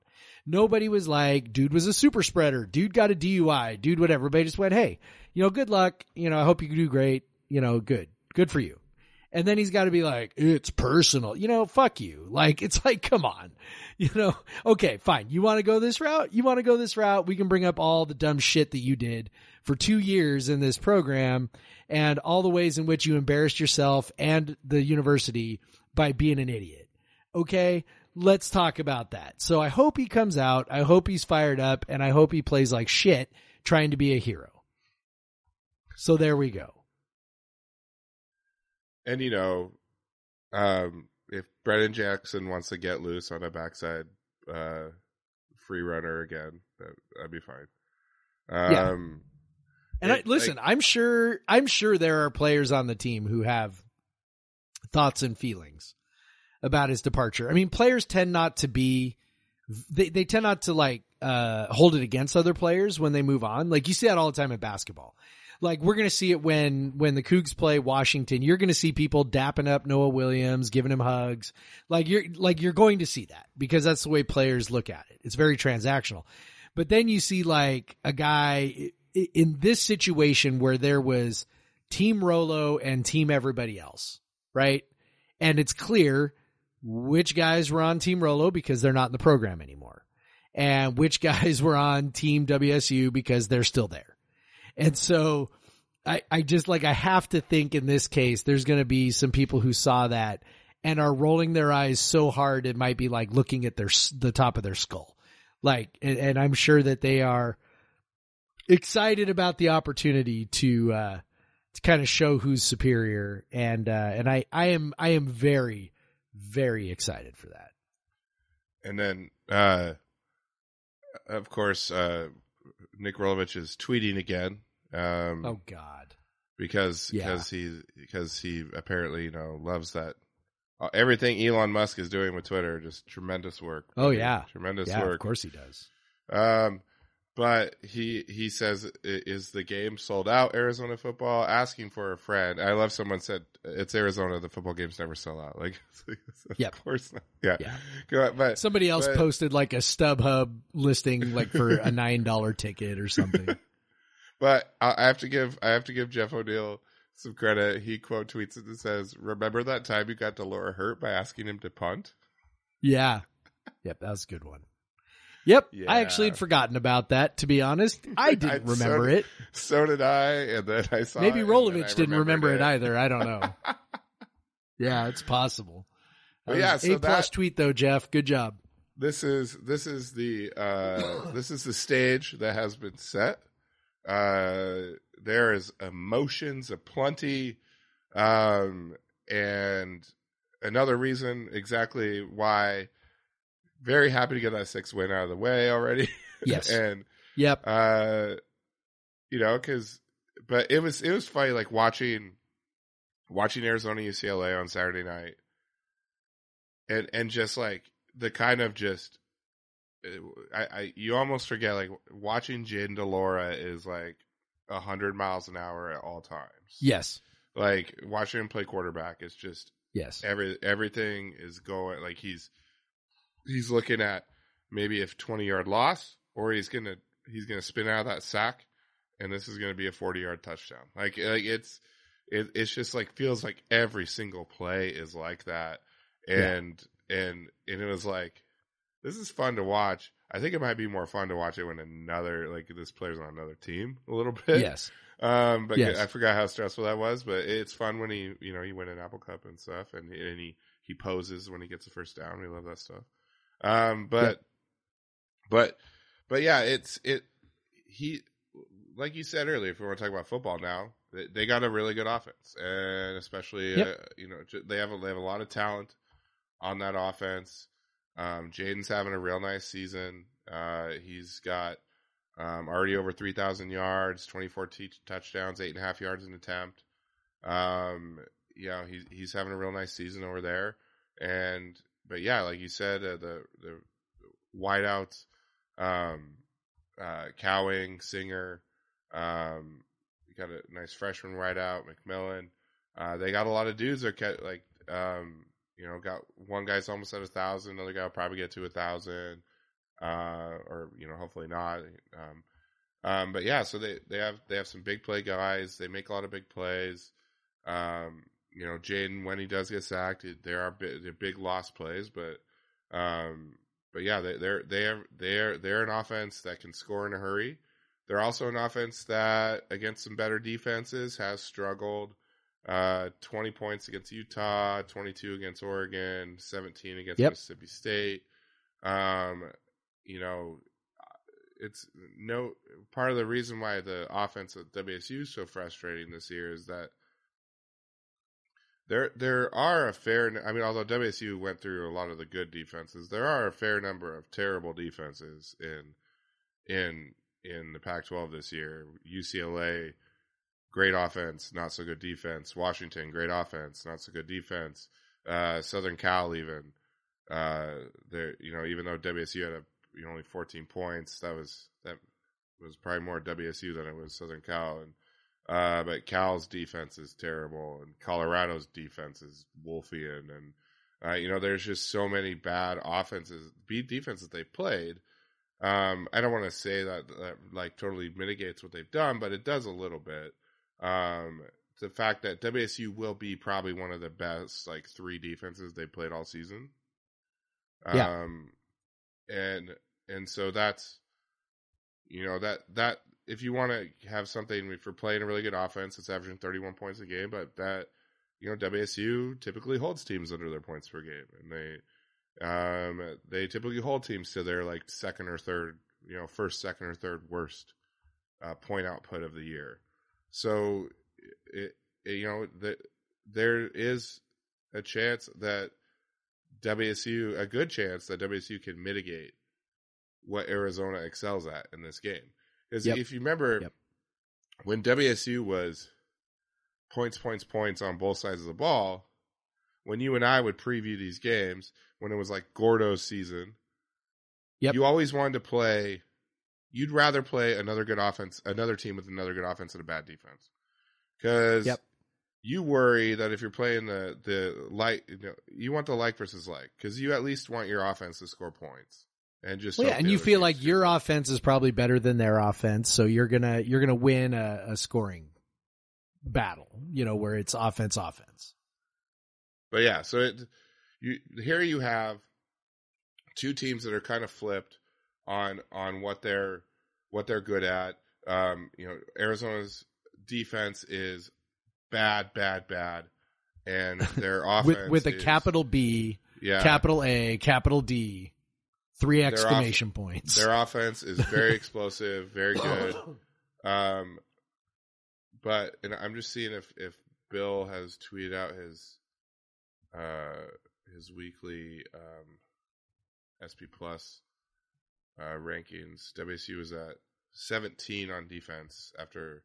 Nobody was like, dude was a super spreader. Dude got a DUI. Dude, whatever. Everybody just went, hey, you know, good luck. You know, I hope you do great. You know, good. Good for you. And then he's got to be like, it's personal. You know, fuck you. Like, it's like, come on. You know, okay, fine. You want to go this route? You want to go this route? We can bring up all the dumb shit that you did for two years in this program and all the ways in which you embarrassed yourself and the university by being an idiot. Okay. Let's talk about that. So I hope he comes out. I hope he's fired up and I hope he plays like shit trying to be a hero. So there we go. And you know, um, if Brennan Jackson wants to get loose on a backside uh, free runner again, that, that'd be fine. Yeah. Um, And I, listen, I'm sure, I'm sure there are players on the team who have thoughts and feelings about his departure. I mean, players tend not to be, they, they tend not to like, uh, hold it against other players when they move on. Like you see that all the time in basketball. Like we're going to see it when, when the Cougs play Washington, you're going to see people dapping up Noah Williams, giving him hugs. Like you're, like you're going to see that because that's the way players look at it. It's very transactional. But then you see like a guy in this situation where there was team Rolo and team everybody else, right? And it's clear which guys were on team Rolo because they're not in the program anymore and which guys were on team WSU because they're still there. And so I, I just like, I have to think in this case, there's going to be some people who saw that and are rolling their eyes so hard it might be like looking at their, the top of their skull. Like, and, and I'm sure that they are excited about the opportunity to, uh, to kind of show who's superior. And, uh, and I, I am, I am very, very excited for that. and then, uh, of course, uh, Nick Rolovich is tweeting again. Um, Oh God. because Yeah. because he because he apparently you know loves that uh, everything Elon Musk is doing with Twitter. Just tremendous work. Oh, yeah. tremendous Yeah, work. of course he does. Um, but he he says, "Is the game sold out?" Arizona football asking for a friend. I love someone said it's Arizona. The football games never sell out. Like, of Yep. course not. Yeah, Yeah. But Somebody else but- posted like a StubHub listing like for a nine dollar ticket or something. But I I have to give I have to give Jeff O'Neill some credit. He quote tweets it and says, "Remember that time you got de Laura hurt by asking him to punt?" Yeah. Yep, that was a good one. Yep. Yeah. I actually had forgotten about that, to be honest. I didn't I- remember did- it. So did I, and then I saw. Maybe it, and then I Rolovich didn't remember remembered it either. I don't know. yeah, it's possible. But yeah, so A plus that- tweet though, Jeff. Good job. This is this is the uh, this is the stage that has been set. Uh, there is emotions aplenty, um, and another reason exactly why. Very happy to get that six win out of the way already. Yes. and Yep. uh, you know, because but it was it was funny like watching watching Arizona UCLA on Saturday night, and and just like the kind of just I, I you almost forget like watching Jayden de Laura is like a hundred miles an hour at all times. Yes. like watching him play quarterback is just Yes. every everything is going like he's he's looking at maybe if 20 yard loss or he's gonna he's gonna spin out of that sack and this is gonna be a 40 yard touchdown like like it's it, it's just like feels like every single play is like that and and and it was like this is fun to watch i think it might be more fun to watch it when another like this player's on another team a little bit Yes. um, but Yes. I forgot how stressful that was. But it's fun when he, you know, he win an Apple Cup and stuff, and and he he poses when he gets the first down. We love that stuff. Um, but but but yeah, it's it. He like you said earlier. If we want to talk about football now, they, they got a really good offense, and especially Yep. uh, you know they have a, they have a lot of talent on that offense. Um, Jayden's having a real nice season. Uh, he's got Um, already over 3,000 yards, 24 t- touchdowns, eight and a half yards an attempt. Um, you know, he's, he's having a real nice season over there. And, but yeah, like you said, uh, the, the wideouts, um, uh, Cowing, Singer, um, you got a nice freshman wideout, McMillan. Uh, they got a lot of dudes that ca- like, um, you know, got one guy's almost at a thousand, another guy will probably get to a thousand, uh, or you know, hopefully not. Um, um, but yeah, so they they have they have some big play guys. They make a lot of big plays. Um, you know, Jayden when he does get sacked, it, there are big, they're big lost plays, but um, but yeah, they, they're they're they're they're an offense that can score in a hurry. They're also an offense that against some better defenses has struggled. Uh, 20 points against Utah, 22 against Oregon, 17 against Yep. Mississippi State. Um, you know, it's no part of the reason why the offense at WSU is so frustrating this year is that there there are a fair I mean although WSU went through a lot of the good defenses there are a fair number of terrible defenses in in in the Pac-12 this year. UCLA great offense not so good defense. Washington great offense not so good defense. Uh, Southern Cal even uh, there you know even though WSU had a you know, only 14 points that was that was probably more WSU than it was Southern Cal. And uh, but Cal's defense is terrible, and Colorado's defense is Wolfian, and uh, you know there's just so many bad offenses, beat defenses they played. Um, I don't want to say that, that like totally mitigates what they've done, but it does a little bit. Um, the fact that WSU will be probably one of the best like three defenses they played all season. Yeah. Um, and and so that's you know that that if you want to have something if you're playing a really good offense it's averaging 31 points a game but that you know WSU typically holds teams under their points per game and they um they typically hold teams to their like second or third you know first second or third worst uh, point output of the year so it, it you know that there is a chance that WSU a good chance that WSU can mitigate what Arizona excels at in this game. Because Yep. if you remember, Yep. when WSU was points, points, points on both sides of the ball, when you and I would preview these games, when it was like Gordo's season, Yep. you always wanted to play. You'd rather play another good offense, another team with another good offense and a bad defense, because Yep. you worry that if you're playing the the light, you, know, you want the like versus like, because you at least want your offense to score points and just Well, yeah, and you feel like your offense is probably better than their offense, so you're gonna you're gonna win a, a scoring battle. You know, where it's offense offense. But yeah, so it you here you have two teams that are kind of flipped on on what they're what they're good at. Um, you know, Arizona's defense is bad, bad, bad, and their offense with with a is- capital B, yeah, capital A, capital D, three off- exclamation points. Their offense is very explosive, very good. Um, but and I'm just seeing if if Bill has tweeted out his uh his weekly um SP Plus uh rankings. WSU was at 17 on defense after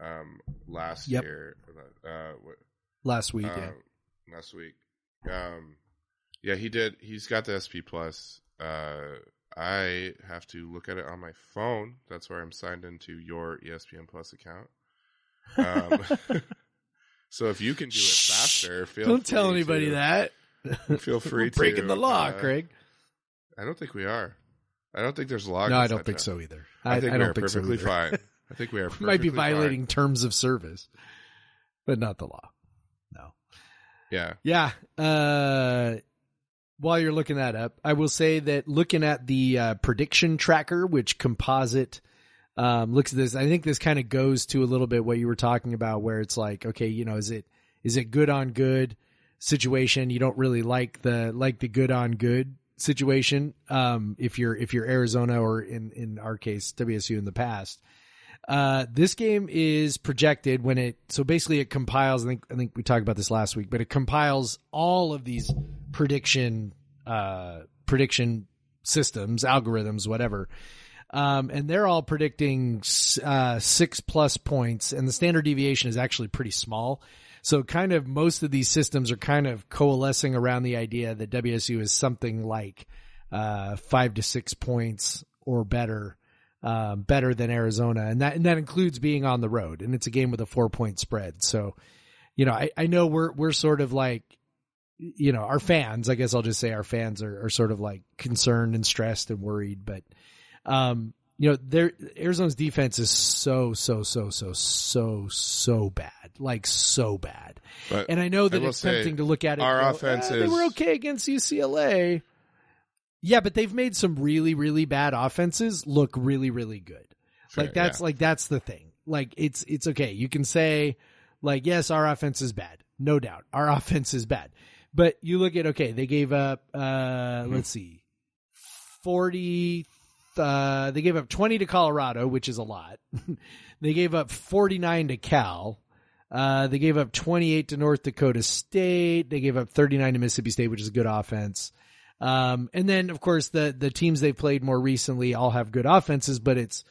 um last Yep. year. Uh, what, Last week, yeah. um, last week. Um, yeah, he did. He's got the SP Plus. Uh, I have to look at it on my phone. That's where I'm signed into your ESPN Plus account. Um, so if you can do it faster, feel Don't tell anybody to- that. Feel free We're to, breaking the law, uh, Craig. I don't think we are. I don't think there's a law. No, I don't think so either. I, think I we don't are think so perfectly either. fine. I think we are. We might be perfectly fine. violating terms of service, but not the law. No. Yeah. Yeah. Uh, while you're looking that up, I will say that looking at the uh, prediction tracker, which composite um, looks at this, I think this kind of goes to a little bit what you were talking about, where it's like, okay, you know, is it is it good on good situation? You don't really like the like the good on good situation. Um, if you're if you're Arizona or in in our case WSU in the past. Uh, this game is projected when it so basically it compiles. I think I think we talked about this last week, but it compiles all of these prediction uh, prediction systems, algorithms, whatever. Um, and they're all predicting uh, six plus points, and the standard deviation is actually pretty small. So, kind of most of these systems are kind of coalescing around the idea that WSU is something like uh, five to six points or better, um, better than Arizona, and that and that includes being on the road, and it's a game with a four point spread. So, you know, I, I know we're we're sort of like, you know, our fans. I guess I'll just say our fans are, are sort of like concerned and stressed and worried, but um, you know, their Arizona's defense is so so so so so so bad, like so bad. But And I know that will it's tempting to look at it. our go, offense "Ah, They were is- okay against UCLA. Yeah, but they've made some really, really bad offenses look really, really good. Sure, like that's yeah. like that's the thing. Like it's it's okay. You can say like yes, our offense is bad, no doubt. Our offense is bad, but you look at okay, they gave up. uh Hmm. Let's see, forty. Uh, they gave up twenty to Colorado, which is a lot. they gave up forty nine to Cal. Uh, they gave up 28 to North Dakota State. They gave up 39 to Mississippi State, which is a good offense. Um, and then of course the, the teams they've played more recently all have good offenses, but it's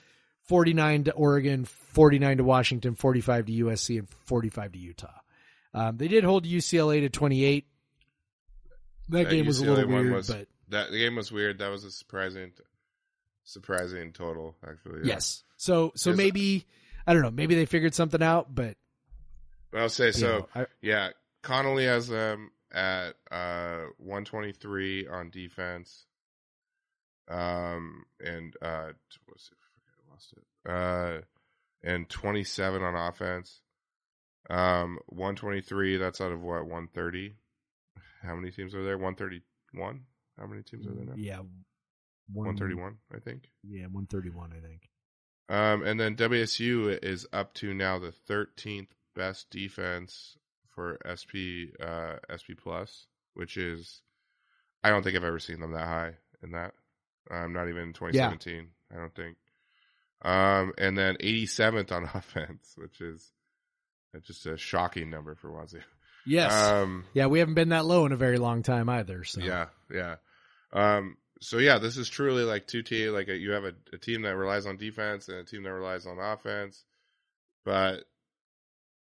49 to Oregon, 49 to Washington, 45 to USC, and 45 to Utah. Um, they did hold UCLA to 28. That, That game was a little weird, was- but that the game was weird. That was a surprising, surprising total. Actually, yeah. yes. So, so maybe, I don't know, maybe they figured something out, but I'll say so. know, I, Yeah, Connelly has them at uh 123 on defense. Um and uh what's it? I lost it. Uh and 27 on offense. Um 123 that's out of what 130. How many teams are there? 131. How many teams are there now? yeah. One, 131, I think. Yeah, 131, I think. Um, and then WSU is up to now the 13th best defense for SP uh, SP plus, which is I don't think I've ever seen them that high in that. Um, not even in 2017. I don't think. Um, and then 87th on offense, which is uh, just a shocking number for Wazoo. Yes. Um, yeah, we haven't been that low in a very long time either. So yeah, yeah. Um, so yeah, this is truly like two team. Like a, you have a, a team that relies on defense and a team that relies on offense, but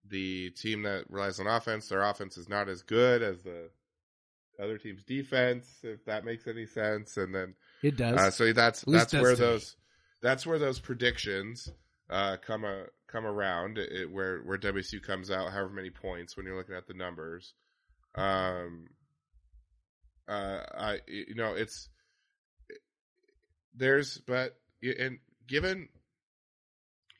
the team that relies on offense, their offense is not as good as the other team's defense, if that makes any sense. And then it does. uh, so that's that's where those that's where those predictions uh, come a, come around. It, where where WSU comes out, however many points when you're looking at the numbers. Um, uh, I you know it's there's but and given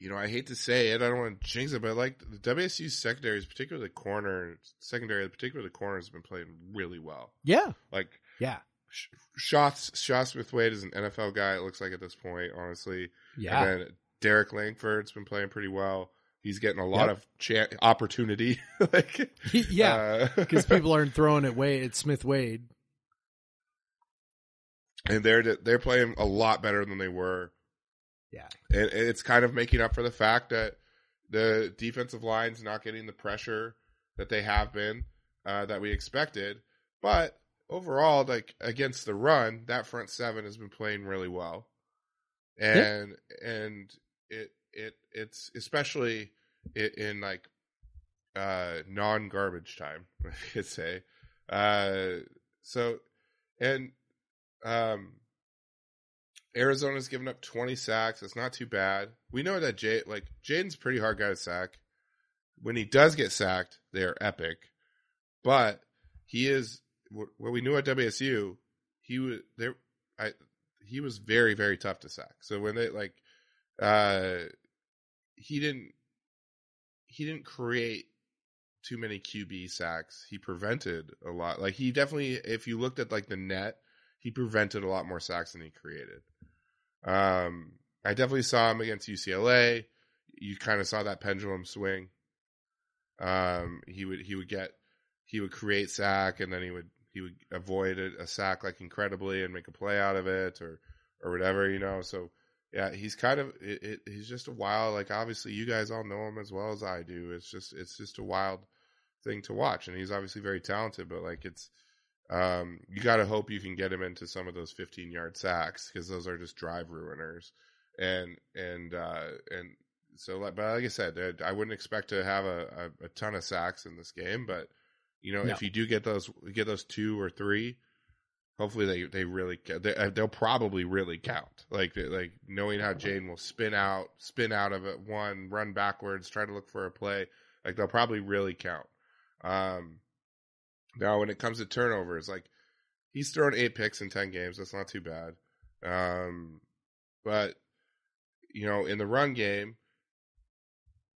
you know I hate to say it, I don't want to jinx it, but like the WSU secondaries, particularly the corner secondary, particularly the corner has been playing really well. yeah. Like Yeah. Sh- Shots, Chau Smith Wade is an NFL guy. It looks like at this point, honestly. Yeah. And then Derrick Langford's been playing pretty well. He's getting a lot Yep. of cha- opportunity. like, yeah. uh, Because people aren't throwing it Wade at Smith Wade. and they're they're playing a lot better than they were. Yeah. And it's kind of making up for the fact that the defensive line's not getting the pressure that they have been uh, that we expected. But overall, like against the run, that front seven has been playing really well, and and it it it's especially in, in like uh, non garbage time, I could say. Uh, so and um, Arizona's given up 20 sacks. It's not too bad. We know that Jay, like Jayden's pretty hard guy to sack. When he does get sacked, they are epic. But he is what what we knew at WSU. He was there. I he was very very tough to sack. So when they like, uh, he didn't he didn't create too many QB sacks. He prevented a lot. Like he definitely, if you looked at like the net, he prevented a lot more sacks than he created. Um, I definitely saw him against UCLA. You kind of saw that pendulum swing. Um, he would he would get he would create sack and then he would he would avoid a, a sack like incredibly and make a play out of it or or whatever you know. So yeah, he's kind of it, it, he's just a wild like obviously you guys all know him as well as I do. It's just it's just a wild thing to watch and he's obviously very talented, but like it's um, you got to hope you can get him into some of those 15 yard sacks because those are just drive ruiners. and and uh, and so like, but like I said, uh, I wouldn't expect to have a, a, a ton of sacks in this game, but you know, No. if you do get those get those two or three, hopefully they they really they, uh, they'll probably really count. Like like knowing how Jane will spin out, spin out of it, one run backwards, try to look for a play. Like they'll probably really count. Um, now when it comes to turnovers, like he's thrown eight picks in ten games. That's not too bad. Um, but you know, in the run game,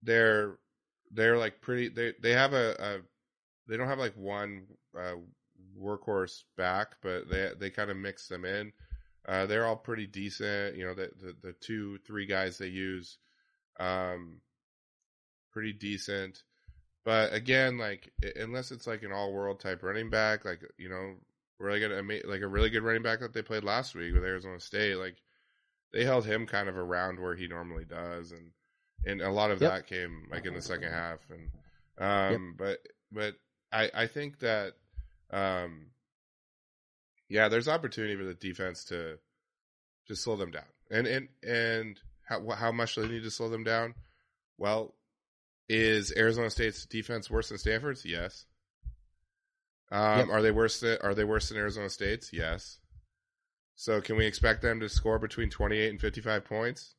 they're they're like pretty. They they have a, a they don't have like one uh, workhorse back, but they they kind of mix them in. Uh, they're all pretty decent. You know, the, the the two three guys they use, um, pretty decent. But again, like unless it's like an all world type running back, like you know, really good, like a really good running back that they played last week with Arizona State, like they held him kind of around where he normally does, and and a lot of Yep. that came like in the second half, and um, but but I I think that um, yeah, there's opportunity for the defense to to slow them down, and and and how how much do they need to slow them down? Well, is Arizona State's defense worse than Stanford's? Yes. Um, Yep. Are they worse? Than, are they worse than Arizona State's? Yes. So can we expect them to score between 28 and 55 points?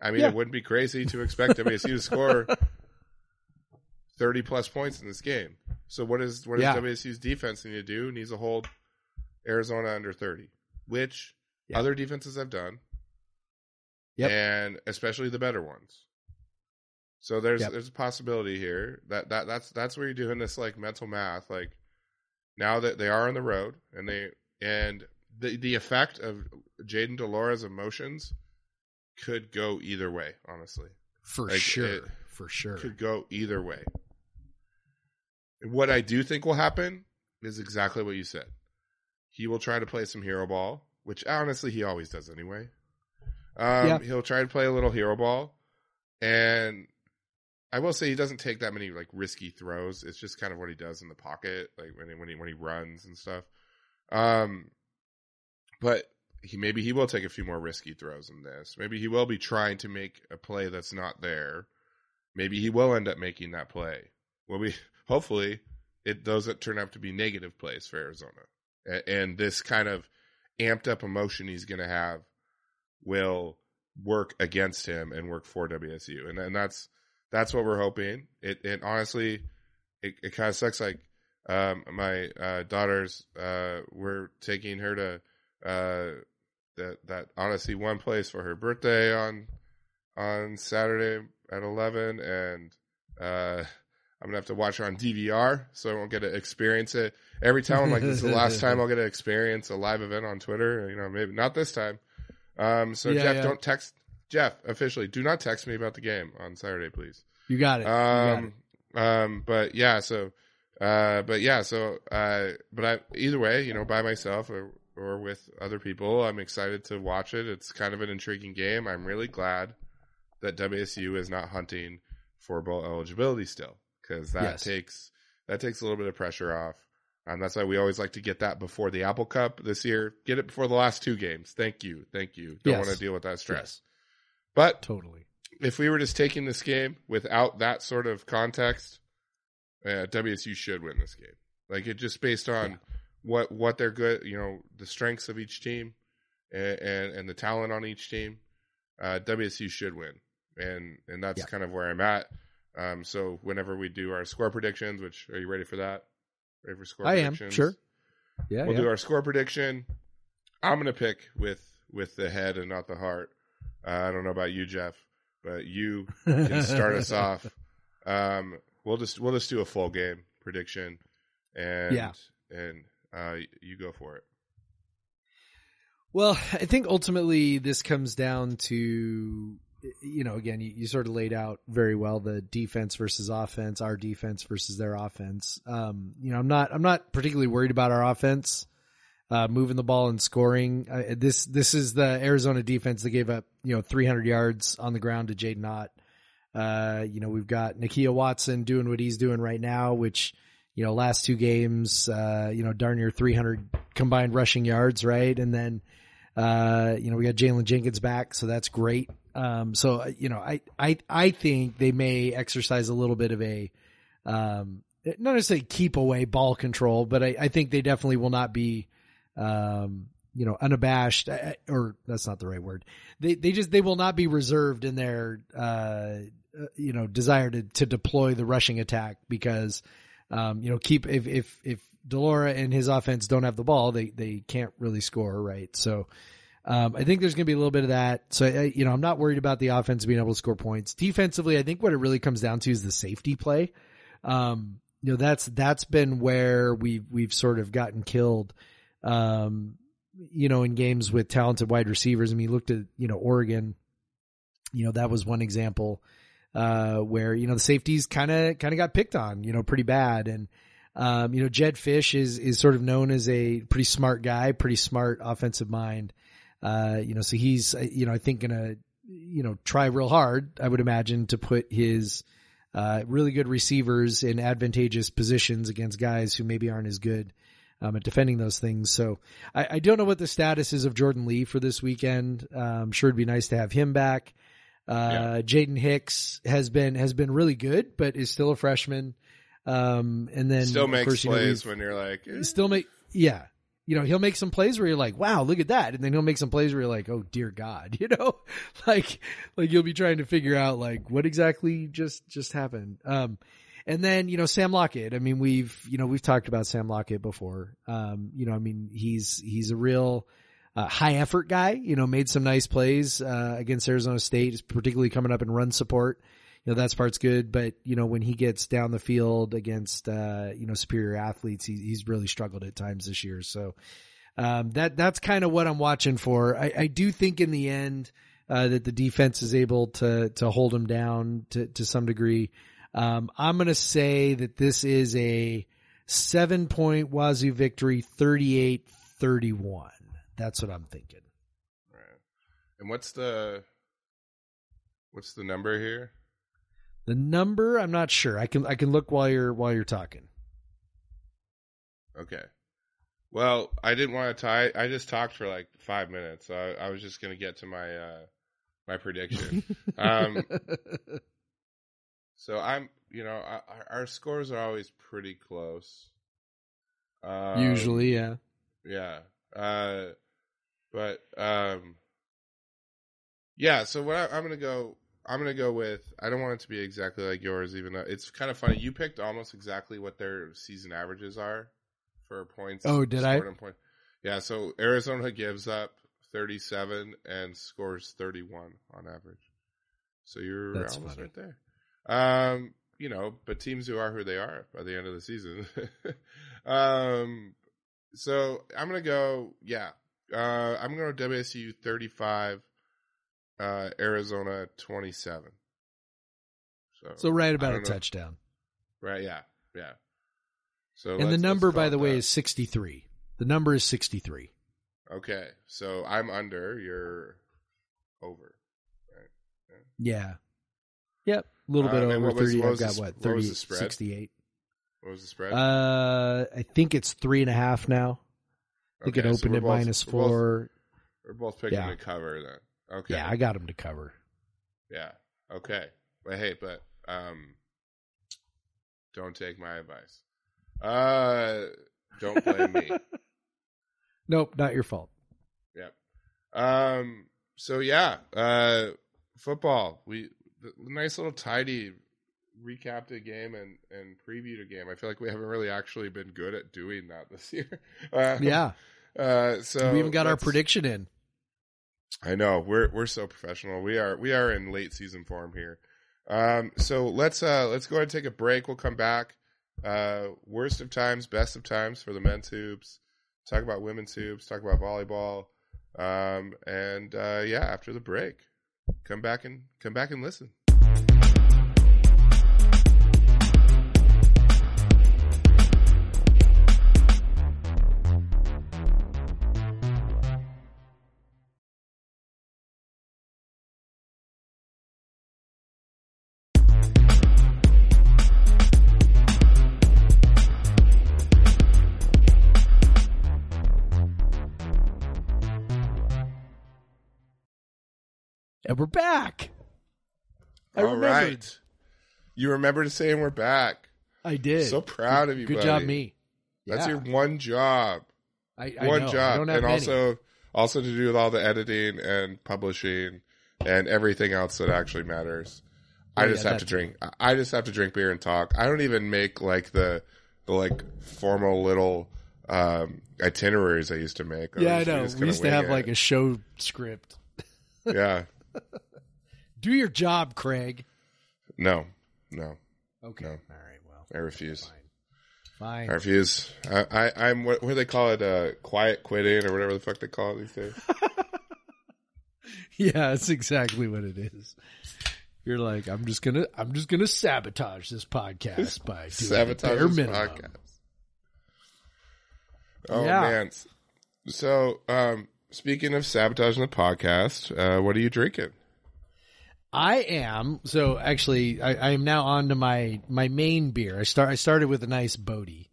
I mean, Yeah. it wouldn't be crazy to expect WSU to score 30 plus points in this game. So what is what Yeah. does WSU's defense need to do? Needs to hold Arizona under 30, which Yeah. other defenses have done. Yep. And especially the better ones. So there's Yep. there's a possibility here that, that that's that's where you're doing this like mental math. Like now that they are on the road and they and the the effect of Jayden de Laura's emotions could go either way, honestly. for Like, sure, for sure. Could go either way. What I do think will happen is exactly what you said. He will try to play some hero ball, which honestly he always does anyway. Um, Yeah. He'll try to play a little hero ball, and I will say he doesn't take that many like risky throws. It's just kind of what he does in the pocket, like when he, when he when he runs and stuff. Um, but he maybe he will take a few more risky throws in this. Maybe he will be trying to make a play that's not there. Maybe he will end up making that play. Well, we hopefully it doesn't turn out to be negative plays for Arizona, A- and this kind of amped up emotion he's going to have will work against him and work for WSU, and and that's that's what we're hoping. It it honestly, it, it kind of sucks. Like um, my uh, daughters, uh, we're taking her to uh, that that honestly one place for her birthday on on Saturday at eleven, and uh, I'm gonna have to watch her on DVR, so I won't get to experience it every time. I'm like, this is the last time I'll get to experience a live event on Twitter. You know, maybe not this time. Um, so Yeah, Jeff, yeah. don't text Jeff officially. Do not text me about the game on Saturday, please. You got it. You got Um, um, but yeah, so, uh, but yeah, so, uh, but I, either way, you know, by myself or, or with other people, I'm excited to watch it. It's kind of an intriguing game. I'm really glad that WSU is not hunting for bowl eligibility still, because that Yes. takes, that takes a little bit of pressure off. And that's why we always like to get that before the Apple Cup this year. Get it before the last two games. Thank you. Thank you. Don't Yes. want to deal with that stress. Yes. But totally. if we were just taking this game without that sort of context, uh, WSU should win this game. Like it just based on Yeah. what what they're good, you know, the strengths of each team and and, and the talent on each team. Uh, WSU should win, and and that's Yeah. kind of where I'm at. Um, so whenever we do our score predictions, which are you ready for that? Ready for score I am, predictions? sure. Yeah, we'll yeah. do our score prediction. I'm gonna pick with with the head and not the heart. I don't know about you, Jeff, but you can start us off. Um, we'll just we'll just do a full game prediction, and Yeah. and uh, you go for it. Well, I think ultimately this comes down to, you know, again, you, you sort of laid out very well the defense versus offense, our defense versus their offense. Um, you know, I'm not, I'm not particularly worried about our offense, uh, moving the ball and scoring. Uh, this, this is the Arizona defense that gave up, you know, 300 yards on the ground to Jaydn Ott. Uh, you know, we've got Nakia Watson doing what he's doing right now, which, you know, last two games, uh, you know, darn near 300 combined rushing yards, right? And then, Uh, you know, we got Jaylen Jenkins back, so that's great. Um, so uh, you know, I I I think they may exercise a little bit of a um, not necessarily keep away ball control, but I, I think they definitely will not be um, you know, unabashed, uh, or that's not the right word. They they just they will not be reserved in their uh, uh, you know desire to to deploy the rushing attack because um, you know keep if if if de Laura and his offense don't have the ball, they they can't really score, right? So. Um, I think there's going to be a little bit of that. So, I, you know, I'm not worried about the offense being able to score points. Defensively, I think what it really comes down to is the safety play. Um, you know, that's, that's been where we've, we've sort of gotten killed. Um, you know, in games with talented wide receivers. I mean, you looked at, you know, Oregon, you know, that was one example, uh, where, you know, the safeties kind of, kind of got picked on, you know, pretty bad. And, um, you know, Jedd Fisch is, is sort of known as a pretty smart guy, pretty smart offensive mind. Uh, you know, so he's, uh, you know, I think gonna, you know, try real hard, I would imagine, to put his, uh, really good receivers in advantageous positions against guys who maybe aren't as good um, at defending those things. So I, I, don't know what the status is of Jordan Lee for this weekend. I'm sure it'd be nice to have him back. Uh, yeah. Jaden Hicks has been has been really good, but is still a freshman. Um, and then still makes course, plays you know, when you're like, eh. still make yeah. You know, he'll make some plays where you're like, wow, look at that. And then he'll make some plays where you're like, oh dear God, you know, like, like you'll be trying to figure out like what exactly just, just happened. Um, and then, you know, Sam Lockett. I mean, we've, you know, we've talked about Sam Lockett before. Um, you know, I mean, he's, he's a real, uh, high effort guy, you know, made some nice plays, uh, against Arizona State, particularly coming up in run support. You know, that's part's good, but, you know, when he gets down the field against, uh, you know, superior athletes, he, he's really struggled at times this year. So, um, that, that's kind of what I'm watching for. I, I do think in the end, uh, that the defense is able to, to hold him down to, to some degree. Um, I'm going to say that this is a seven point Wazoo victory, 38 31. That's what I'm thinking. Right. And what's the, what's the number here? The number, I'm not sure. I can, I can look while you're, while you're talking. Okay. Well, I didn't want to tie, I just talked for like five minutes. So I, I was just going to get to my, uh, my prediction. um, so I'm, you know, our, our scores are always pretty close. Um, Usually, yeah, yeah. Uh, but um, yeah. So what I, I'm gonna go, I'm gonna go with. I don't want it to be exactly like yours, even though it's kind of funny. You picked almost exactly what their season averages are for points. Oh, did I? Point. Yeah. So Arizona gives up 37 and scores 31 on average. So you're That's almost funny. right there. Um, you know, but teams who are who they are by the end of the season. um, so I'm gonna go, yeah. Uh, I'm gonna go WSU 35, uh, Arizona 27. So, So right about a know. touchdown. right, yeah, yeah. So And the number, by the way, that. is 63. The number is 63. okay. So I'm under, you're over. right Yeah. Yep. A little bit Um, over was- 30. I've was the got what? what 30, was the spread? 68. What was the spread? Uh, I think it's three and a half now. I think Okay, it opened we're at both- minus we're both- four. We're both picking yeah. to cover then. Okay. Yeah, I got him to cover. Yeah. Okay. But hey, but um don't take my advice. Uh don't blame me. Nope, not your fault. Yep. Um so yeah, uh football. We the nice little tidy recapped a game and and previewed a game. I feel like we haven't really actually been good at doing that this year. Uh, Yeah. Uh so we even got our prediction in. I know we're we're so professional. We are we are in late season form here. Um, so let's uh let's go ahead and take a break. We'll come back. Uh, worst of times, best of times for the men's hoops. Talk about women's hoops. Talk about volleyball. Um, and uh, yeah, after the break, come back and come back and listen. And we're back. I All remembered. right. You remember to saying we're back. I did. So proud of you, Good buddy. job, me. That's Yeah. your one job. I, I one know. I job. don't have And many. also also to do with all the editing and publishing and everything else that actually matters. I Oh, just yeah, have to drink I- I just have to drink beer and talk. I don't even make like the the like formal little um itineraries I used to make. yeah, I know. We used to have it. like a show script. Yeah. Do your job, Craig. No. No. Okay. No. All right. Well, I refuse. fine. I refuse. I, I I'm what, what do they call it? Uh, quiet quitting or whatever the fuck they call it these days. Yeah, that's exactly what it is. You're like, I'm just gonna, I'm just gonna sabotage this podcast by doing Sabotage bare this minimum. podcast. Oh Yeah. man. So, um, speaking of sabotaging the podcast, uh, what are you drinking? I am so actually. I, I am now on to my my main beer. I start. I started with a nice Bodie,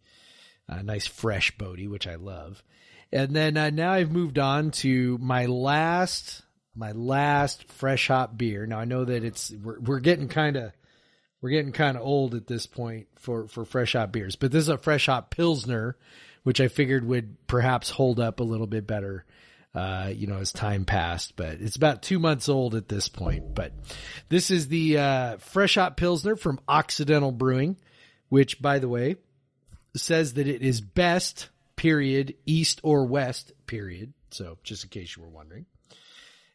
a nice fresh Bodie, which I love, and then uh, now I've moved on to my last my last fresh hop beer. Now I know that it's we're we're getting kind of we're getting kind of old at this point for for fresh hop beers, but this is a fresh hop pilsner, which I figured would perhaps hold up a little bit better uh, you know, as time passed, but it's about two months old at this point. But this is the uh, Fresh Hop Pilsner from Occidental Brewing, which, by the way, says that it is best, period, east or west, period. So, just in case you were wondering.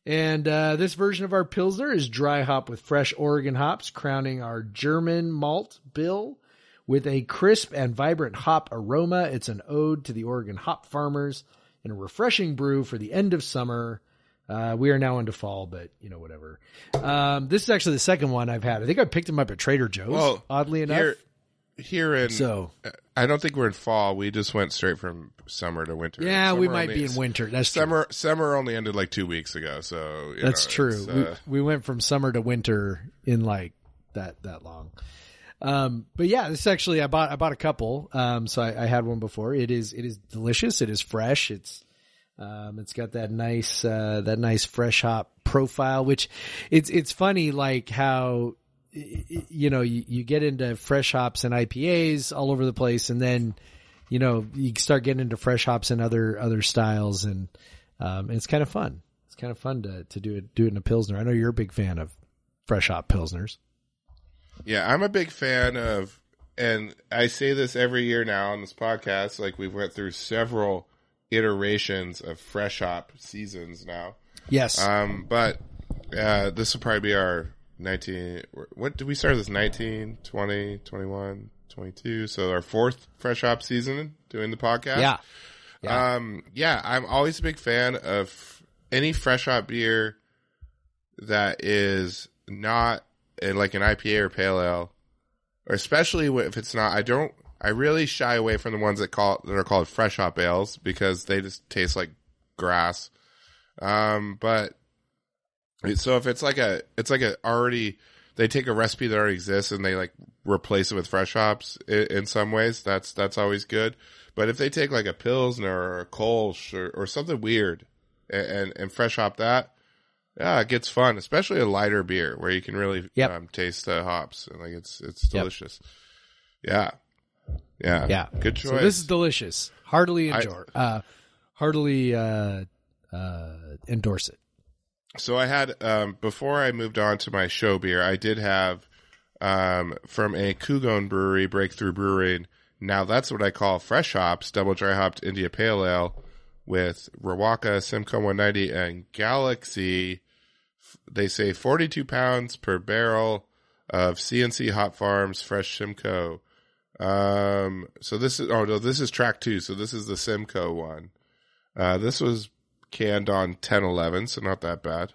And uh, this version of our Pilsner is dry hop with fresh Oregon hops, crowning our German malt bill with a crisp and vibrant hop aroma. It's an ode to the Oregon hop farmers and a refreshing brew for the end of summer. Uh, we are now into fall, but you know, whatever. Um, this is actually the second one I've had. I think I picked them up at Trader Joe's, Well, oddly enough. Here, here in so, I don't think we're in fall. We just went straight from summer to winter. yeah, we might only- be in winter. That's true. Summer summer only ended like two weeks ago, so That's know, true. uh, we, we went from summer to winter in like that that long. Um, but yeah, this actually I bought I bought a couple. Um, so I, I had one before. It is it is delicious. It is fresh. It's um, it's got that nice uh, that nice fresh hop profile. Which it's it's funny like how you know you, you get into fresh hops and IPAs all over the place, and then you know you start getting into fresh hops and other other styles, and um, it's kind of fun. It's kind of fun to to do it do it in a pilsner. I know you're a big fan of fresh hop pilsners. Yeah, I'm a big fan of, and I say this every year now on this podcast. Like we've went through several iterations of fresh hop seasons now. Yes. Um, but uh, this will probably be our 19. What did we start this? 19, 20, 21, 22. So our fourth fresh hop season doing the podcast. yeah. Yeah. Um, yeah, I'm always a big fan of any fresh hop beer that is not uh, like an IPA or pale ale, or especially if it's not. I don't. I really shy away from the ones that call that are called fresh hop ales because they just taste like grass. Um, but so if it's like a, it's like a already they take a recipe that already exists and they like replace it with fresh hops in, in some ways. That's that's always good. But if they take like a pilsner or a kolsch or, or something weird and, and and fresh hop that, yeah, it gets fun. Especially a lighter beer where you can really Yep. um, taste the hops and like it's it's delicious. Yeah, yeah, Yeah. Good choice. So this is delicious. Heartily I- enjoy. uh, heartily uh, uh, endorse it. So I had um, before I moved on to my show beer, I did have um, from a Kugon brewery, Breakthrough Brewing. Now that's what I call fresh hops, double dry hopped India Pale Ale with Riwaka, Simcoe 190, and Galaxy. They say 42 pounds per barrel of CNC Hot Farms Fresh Simcoe. Um, so this is oh no, this is track two. So this is the Simcoe one. Uh, this was canned on 1011, so not that bad.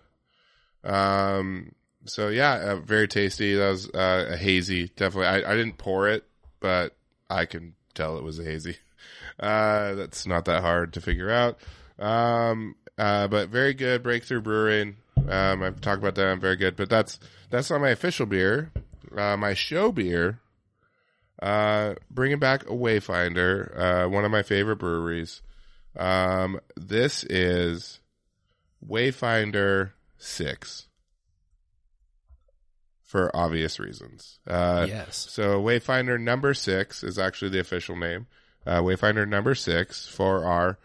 Um, so yeah, uh, very tasty. That was uh, a hazy, definitely. I, I didn't pour it, but I can tell it was a hazy. Uh, that's not that hard to figure out. Um, uh, but very good breakthrough brewing. Um, I've talked about that. I'm very good, but that's that's not my official beer. Uh, my show beer. Uh, bringing back a Wayfinder, uh, one of my favorite breweries. Um, this is Wayfinder Six. for obvious reasons. Uh, yes. so Wayfinder number six is actually the official name. Uh, Wayfinder number six for our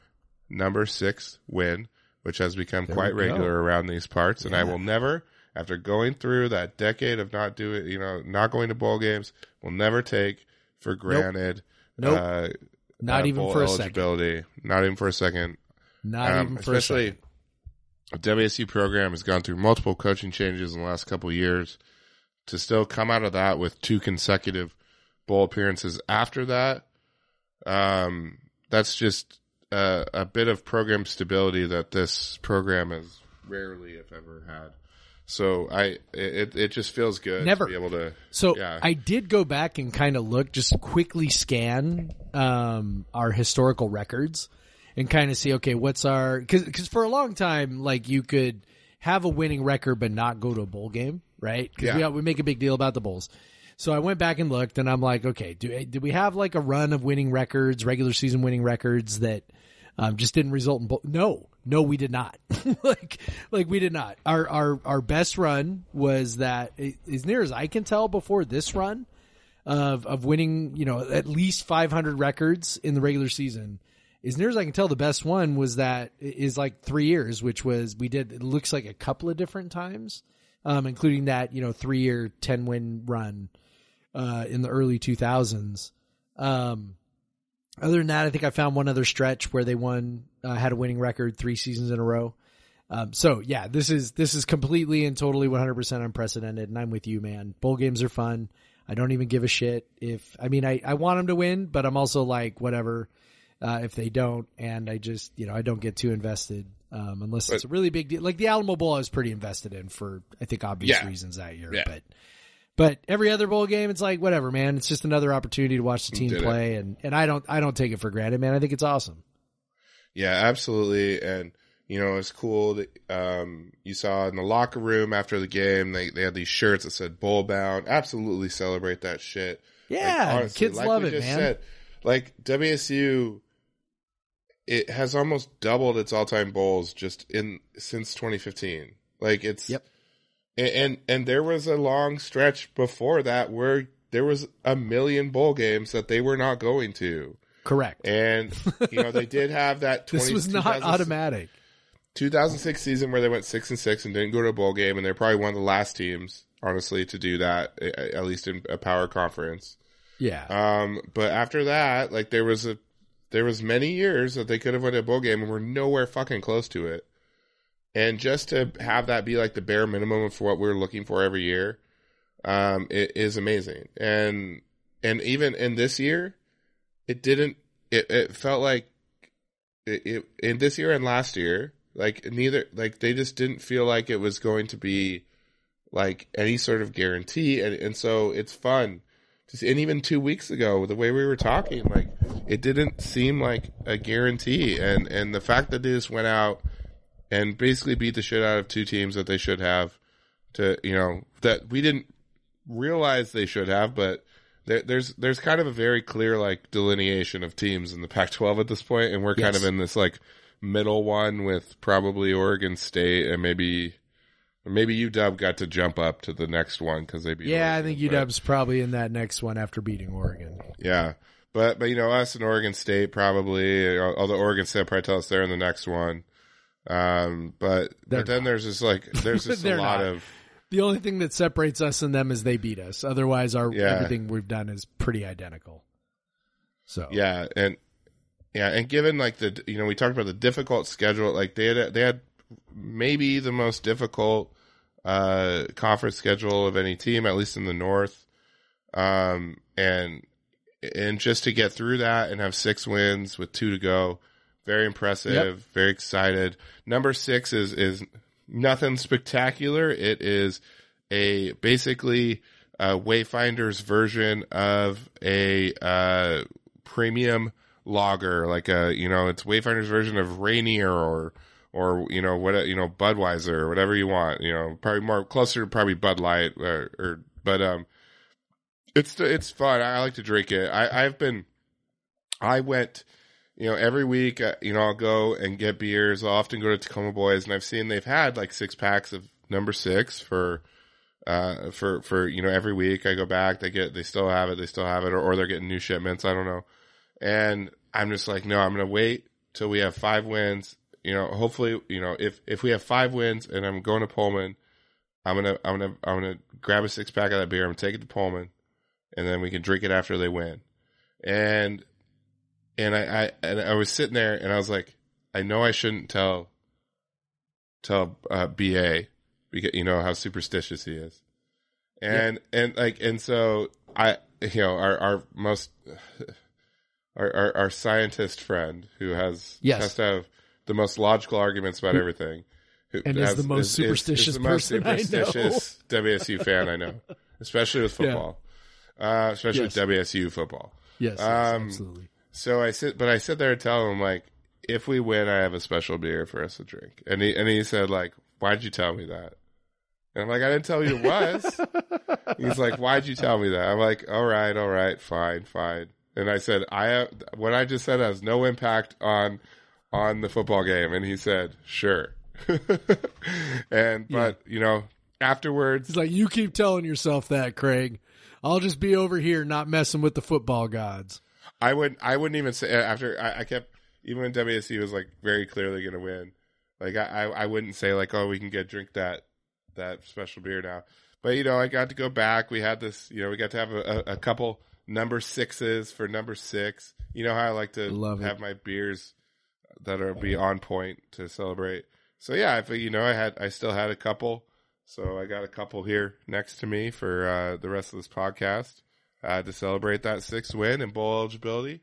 number six win, which has become There quite regular around these parts. And I will never, after going through that decade of not doing, you know, not going to bowl games, will never take for granted. Nope. Uh, Not uh, even for a second. Not even for a second. Not Um, even for a especially second. the WSU program has gone through multiple coaching changes in the last couple of years. To still come out of that with two consecutive bowl appearances after that, um, that's just a, a bit of program stability that this program has rarely, if ever, had. So I, it it just feels good Never. to be able to. So Yeah. I did go back and kind of look, just quickly scan um, our historical records and kind of see, okay, what's our because for a long time, like you could have a winning record but not go to a bowl game, right? Because Yeah. we, we make a big deal about the bowls. So I went back and looked, and I'm like, okay, do did we have like a run of winning records, regular season winning records that um, just didn't result in bowl? No, no, we did not. like, like we did not. Our our our best run was that, as near as I can tell, before this run of of winning, you know, at least 500 records in the regular season. As near as I can tell, the best one was that is like three years, which was we did. It looks like a couple of different times, um, including that you know three year 10 win run uh, in the early 2000s. Um, other than that, I think I found one other stretch where they won, uh, had a winning record three seasons in a row. Um, so yeah, this is this is completely and totally 100% unprecedented, and I'm with you, man. Bowl games are fun. I don't even give a shit if I mean I I want them to win, but I'm also like whatever uh, if they don't, and I just you know I don't get too invested um, unless it's a really big deal. Like the Alamo Bowl, I was pretty invested in for I think obvious Yeah. reasons that year, Yeah. but. But every other bowl game, it's like whatever, man. It's just another opportunity to watch the team Did it. play, and and I don't I don't take it for granted, man. I think it's awesome. Yeah, absolutely. And you know, it's cool that um, you saw in the locker room after the game, they they had these shirts that said "Bowl Bound." Absolutely celebrate that shit. Like, Yeah, honestly, kids like love it, just man. Said, like WSU, it has almost doubled its all-time bowls just in since 2015. Like it's Yep. And, and and there was a long stretch before that where there was a million bowl games that they were not going to. Correct. And you know they did have that. 20, this was not automatic. 2006 season where they went six and six and didn't go to a bowl game, and they're probably one of the last teams, honestly, to do that, at least in a power conference. Yeah. Um, but after that, like there was a, there was many years that they could have went to a bowl game and were nowhere fucking close to it. And just to have that be like the bare minimum for what we're looking for every year, um, it is amazing. And and even in this year, it didn't. It it felt like it, it in this year and last year, like neither like they just didn't feel like it was going to be like any sort of guarantee, and and so it's fun. Just, and even two weeks ago, the way we were talking, like it didn't seem like a guarantee, and and the fact that they just went out and basically beat the shit out of two teams that they should have, to you know that we didn't realize they should have, but there, there's there's kind of a very clear like delineation of teams in the Pac-12 at this point, and we're kind of in this like middle one with probably Oregon State and maybe maybe UW got to jump up to the next one because they beat. yeah, I Oregon, think but- UW's probably in that next one after beating Oregon. yeah, but but you know us and Oregon State probably. Although Oregon State probably tell us they're in the next one. Um, but They're but then there's just like there's just a They're lot not. of The only thing that separates us and them is they beat us. Otherwise, our Yeah. everything we've done is pretty identical. So Yeah, and yeah, and given like the you know we talked about the difficult schedule, like they had they had maybe the most difficult uh conference schedule of any team, at least in the North. Um, and and just to get through that and have six wins with two to go, very impressive, Yep. very excited. Number six is is nothing spectacular. It is a basically a Wayfinder's version of a uh, premium lager, like a you know, it's Wayfinder's version of Rainier or or you know what you know Budweiser or whatever you want. You know, probably more closer to probably Bud Light or, or but um, it's it's fun. I, I like to drink it. I I've been I went. You know, every week, uh, you know, I'll go and get beers. I'll often go to Tacoma Boys, and I've seen they've had like six packs of number six for uh, for, for, you know, every week I go back, they get, they still have it, they still have it, or, or they're getting new shipments. I don't know. And I'm just like, no, I'm to wait till we have five wins. You know, hopefully, you know, if, if we have five wins and I'm going to Pullman, I'm to, I'm to, I'm to grab a six pack of that beer. I'm to take it to Pullman and then we can drink it after they win. And, and I, I, and I was sitting there and I was like, I know I shouldn't tell, tell, uh, BA because, you know, how superstitious he is. And, and like, and so I, you know, our, our most, our, our, our scientist friend who has, Yes. has to have the most logical arguments about everything. who And is the most superstitious the most person I know. superstitious WSU fan I know, especially with Yeah. football, uh, especially Yes. with WSU football. Yes, yes, Um, absolutely. So I sit, but I sit there and tell him like, if we win, I have a special beer for us to drink. And he and he said like, why'd you tell me that? And I'm like, I didn't tell you it was. He's like, why'd you tell me that? I'm like, all right, all right, fine, fine. And I said, I have, what I just said has no impact on on the football game. And he said, sure. and but you know, afterwards, It's like you keep telling yourself that, Craig. I'll just be over here not messing with the football gods. I would I wouldn't even say after I, I kept even when WSU was like very clearly going to win, like I, I I wouldn't say like oh we can get drink that that special beer now, but you know I got to go back. We had this you know we got to have a, a, couple number sixes for number six. You know how I like to Love it. have my beers that are be on point to celebrate. So yeah, if you know I had I still had a couple. So I got a couple here next to me for uh, the rest of this podcast uh, to celebrate that sixth win and bowl eligibility,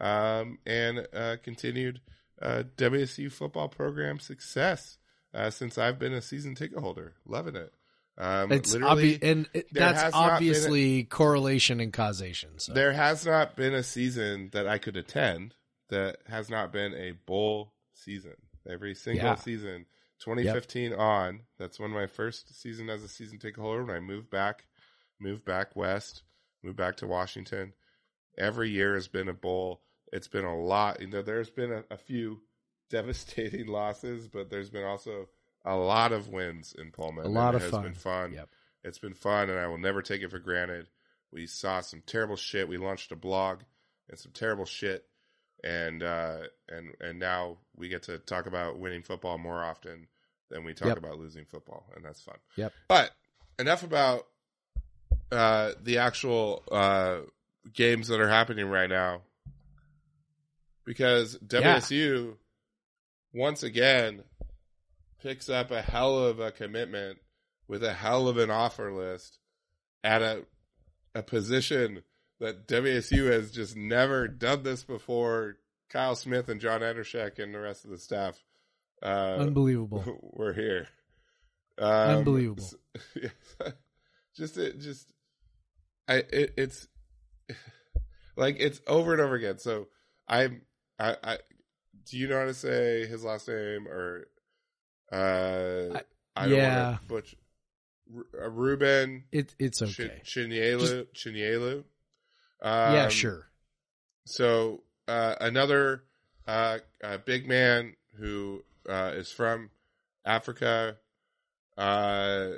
um, and uh, continued uh, WSU football program success uh, since I've been a season ticket holder. Loving it. Um, It's and it, that's been a- obviously correlation and causation. So. there has not been a season that I could attend that has not been a bowl season. Every single Yeah. season, 2015 on, that's when my first season as a season ticket holder when I moved back, moved back west, moved back to Washington. Every year has been a bowl. It's been a lot. You know, there's been a, a few devastating losses, but there's been also a lot of wins in Pullman. A lot of fun. been fun. Yep. It's been fun, and I will never take it for granted. We saw some terrible shit. We launched a blog and some terrible shit, and uh, and and now we get to talk about winning football more often than we talk Yep. about losing football, and that's fun. Yep. But enough about uh, the actual uh, games that are happening right now, because WSU once again picks up a hell of a commitment with a hell of an offer list at a a position that WSU has just never done this before. Kyle Smith and John Andrzejek and the rest of the staff uh, Unbelievable. were here. Um, Unbelievable. just it just I it, it's like it's over and over again. So I'm I I do you know how to say his last name or uh I- I, don't yeah. want to butch uh, Ruben It, it's okay. Chinyelu Chinyelu. Uh, yeah, Um, sure. so uh, another uh, uh, big man who uh, is from Africa, uh,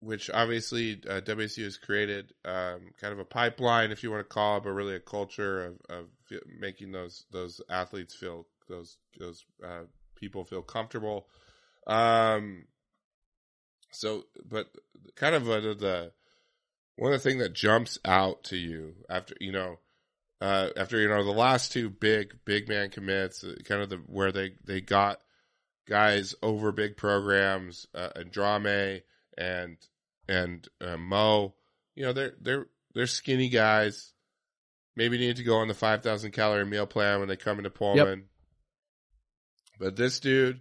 which obviously uh, WSU has created um, kind of a pipeline, if you want to call it, but really a culture of, of fe- making those those athletes feel those those uh, people feel comfortable. Um, so, but kind of uh, the one of the things that jumps out to you after you know uh, after you know the last two big big man commits, uh, kind of the where they they got guys over big programs, uh, Adrame and and uh, Mo. You know they're they're they're skinny guys. Maybe need to go on the five thousand calorie meal plan when they come into Pullman. But this dude,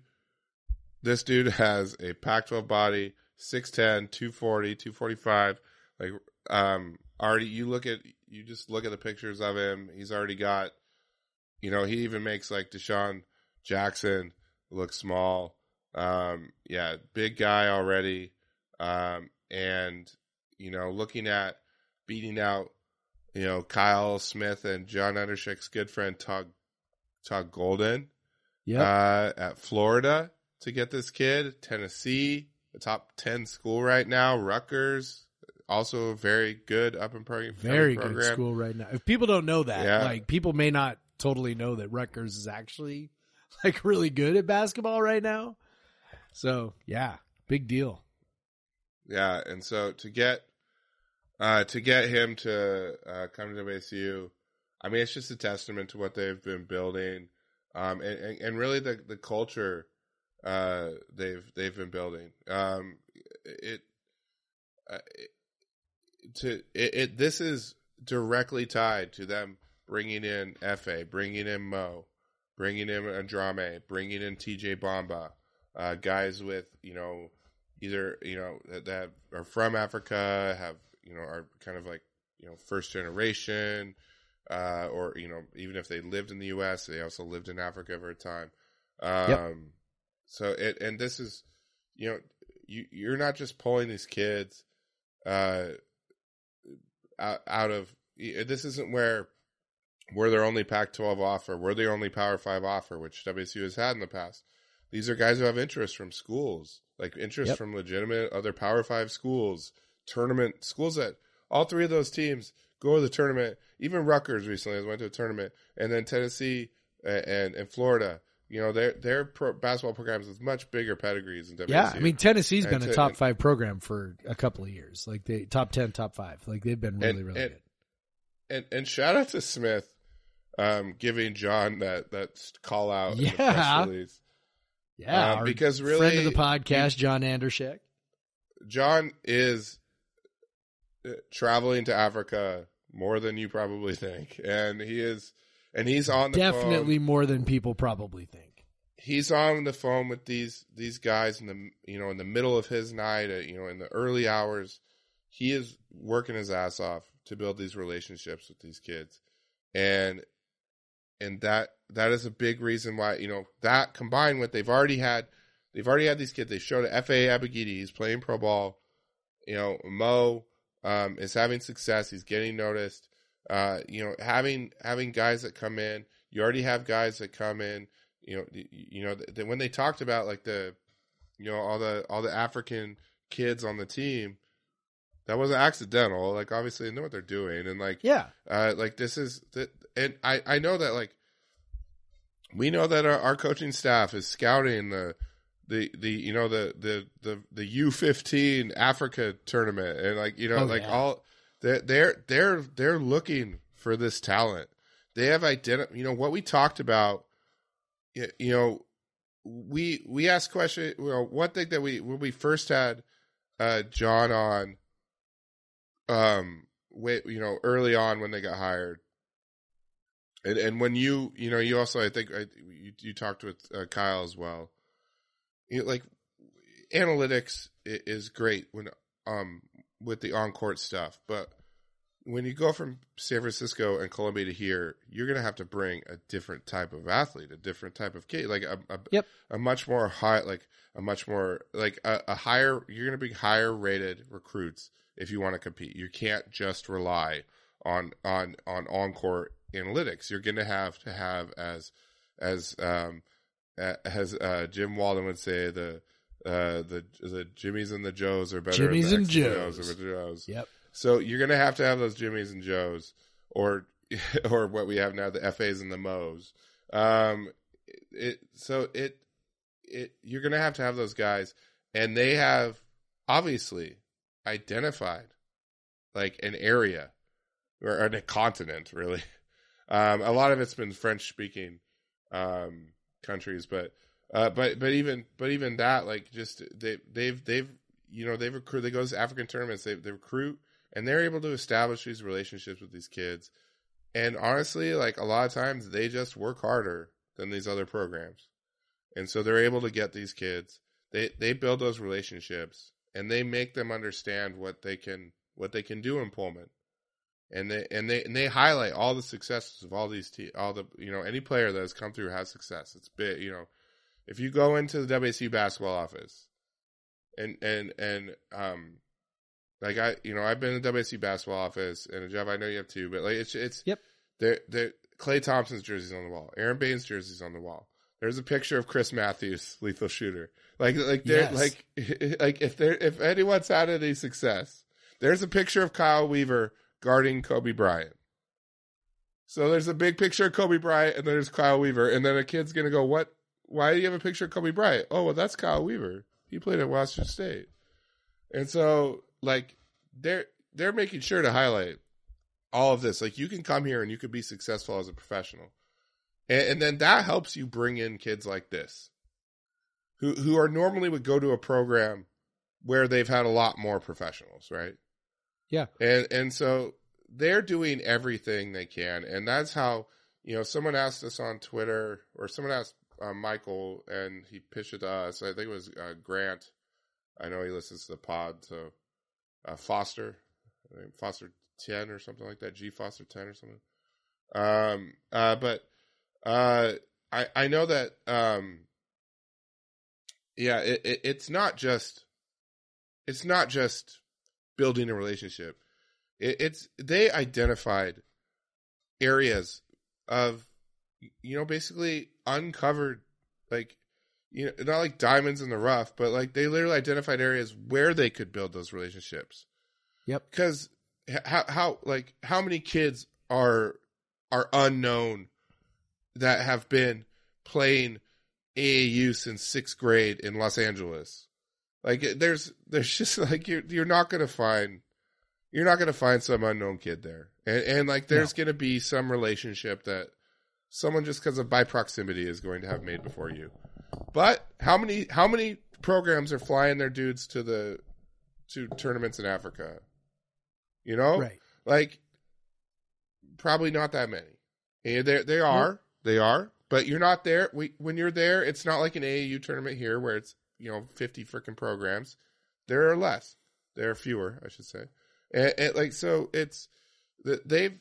this dude has a Pac-12 body, 6'10", 240, 245. Like, um, already you look at, you just look at the pictures of him. He's already got, you know, he even makes like Dishon Jackson look small. Um, yeah, big guy already. Um, and, you know, looking at beating out, you know, Kyle Smith and John Andrzejek's good friend, Tug, Todd Golden Yep. uh, at Florida to get this kid, Tennessee, a top ten school right now. Rutgers, also a very good up and pro- Very program. good school right now. If people don't know that, Yeah. like people may not totally know that Rutgers is actually like really good at basketball right now. So yeah, big deal. Yeah, and so to get uh to get him to uh come to WSU, I mean it's just a testament to what they've been building. Um and, and, and really the the culture uh they've they've been building. Um it, uh, it to it, it this is directly tied to them bringing in Fa, bringing in Mo, bringing in Adrame, bringing in TJ Bamba, uh, guys with you know either you know that, that are from Africa, have you know are kind of like you know first generation, uh, or you know even if they lived in the U.S., they also lived in Africa for a time. Um, Yep. So it and this is you know you you're not just pulling these kids uh out, out of this isn't where we're their only Pac-12 offer, we're their only Power Five offer, which WSU has had in the past. These are guys who have interest from schools, like interest Yep. from legitimate other Power Five schools, tournament schools that all three of those teams go to the tournament. Even Rutgers recently went to a tournament, and then Tennessee and and, and Florida. You know, their their pro, basketball programs with much bigger pedigrees than WSU. Yeah, I mean Tennessee's been a to- top and- five program for a couple of years. Like they top ten, top five. Like they've been really, And- really and- good. and and shout out to Smith, um, giving John that that call out in the Yeah. press release. Yeah, our because really- friend of the podcast, John Andrzejek. John is uh, traveling to Africa more than you probably think, and he is, and he's on the Definitely phone. more than people probably think. He's on the phone with these these guys in the you know in the middle of his night, uh, you know in the early hours. He is working his ass off to build these relationships with these kids, and and that that is a big reason why you know that combined with they've already had they've already had these kids. They showed Efe Abogidi, he's playing pro ball. You know Mo um, is having success. He's getting noticed. Uh, you know having having guys that come in. You already have guys that come in. You know you, know th- when they talked about like the you know all the all the African kids on the team. That wasn't accidental. Like obviously they know what they're doing, and like Yeah, uh, like this is that, and I I know that like we know that our, our coaching staff is scouting the the the you know the the the the U fifteen Africa tournament, and like you know Oh, like yeah. all they're they're they're they're looking for this talent. They have identified. You know what we talked about. y- You know, we we asked question. You know, one thing that we when we first had uh John on um wait you know early on when they got hired and and when you you know you also i think I, you, you talked with uh, kyle as well you know, like analytics is great when um with the on-court stuff but when you go from san francisco and columbia to here you're gonna have to bring a different type of athlete a different type of kid like a, a, Yep. a much more high like a much more like a, a higher you're gonna bring higher rated recruits if you want to compete you can't just rely on on on on court analytics. You're going to have to have as as um as uh, Jim Walden would say the uh the the Jimmys and the Joes are better. Jimmys and Joes. Or the Joes. yep. So you're going to have to have those Jimmys and Joes or or what we have now the FAs and the Mo's. Um it so it it you're going to have to have those guys and they have obviously identified like an area or a continent really um a lot of it's been french speaking um countries but uh but but even but even that like just they they've they've you know they recruit they go to african tournaments they, they recruit and they're able to establish these relationships with these kids. And honestly like a lot of times they just work harder than these other programs. And so they're able to get these kids. They they build those relationships and they make them understand what they can what they can do in Pullman and they and they and they highlight all the successes of all these te- all the you know any player that has come through has success it's big you know if you go into the WSU basketball office and and and um like I you know I've been in the WSU basketball office and Jeff I know you have too but like it's it's Yep. there there Klay Thompson's jersey's on the wall Aron Baynes jersey's on the wall There's a picture of Chris Matthews, lethal shooter. Like like they're Yes. like like if there if anyone's had any success, there's a picture of Kyle Weaver guarding Kobe Bryant. So there's a big picture of Kobe Bryant and there's Kyle Weaver, and then a kid's gonna go, What why do you have a picture of Kobe Bryant? Oh well that's Kyle Weaver. He played at Washington State. And so like they're they're making sure to highlight all of this. Like you can come here and you could be successful as a professional. And, and then that helps you bring in kids like this who who are normally would go to a program where they've had a lot more professionals, right? Yeah. And and so they're doing everything they can and that's how you know someone asked us on Twitter or someone asked uh, Michael and he pitched it to us. I think it was uh, Grant. I know he listens to the pod so uh, Foster Foster 10 or something like that, G Foster 10 or something. Um, uh, but uh, I I know that um, yeah, it, it, it's not just it's not just building a relationship. It, it's they identified areas of you know basically uncovered like you know not like diamonds in the rough, but like they literally identified areas where they could build those relationships Yep. because how how like how many kids are are unknown that have been playing AAU since sixth grade in Los Angeles. Like there's there's just like you're you're not gonna find you're not gonna find some unknown kid there, and and like there's gonna be some relationship that someone just because of by proximity is going to have made before you. But how many how many programs are flying their dudes to the to tournaments in Africa? You know, Right. like probably not that many. And they they are they are, but you're not there. We when you're there, it's not like an AAU tournament here where it's you know 50 freaking programs. There are less. There are fewer, I should say. And, and like so, it's th- they've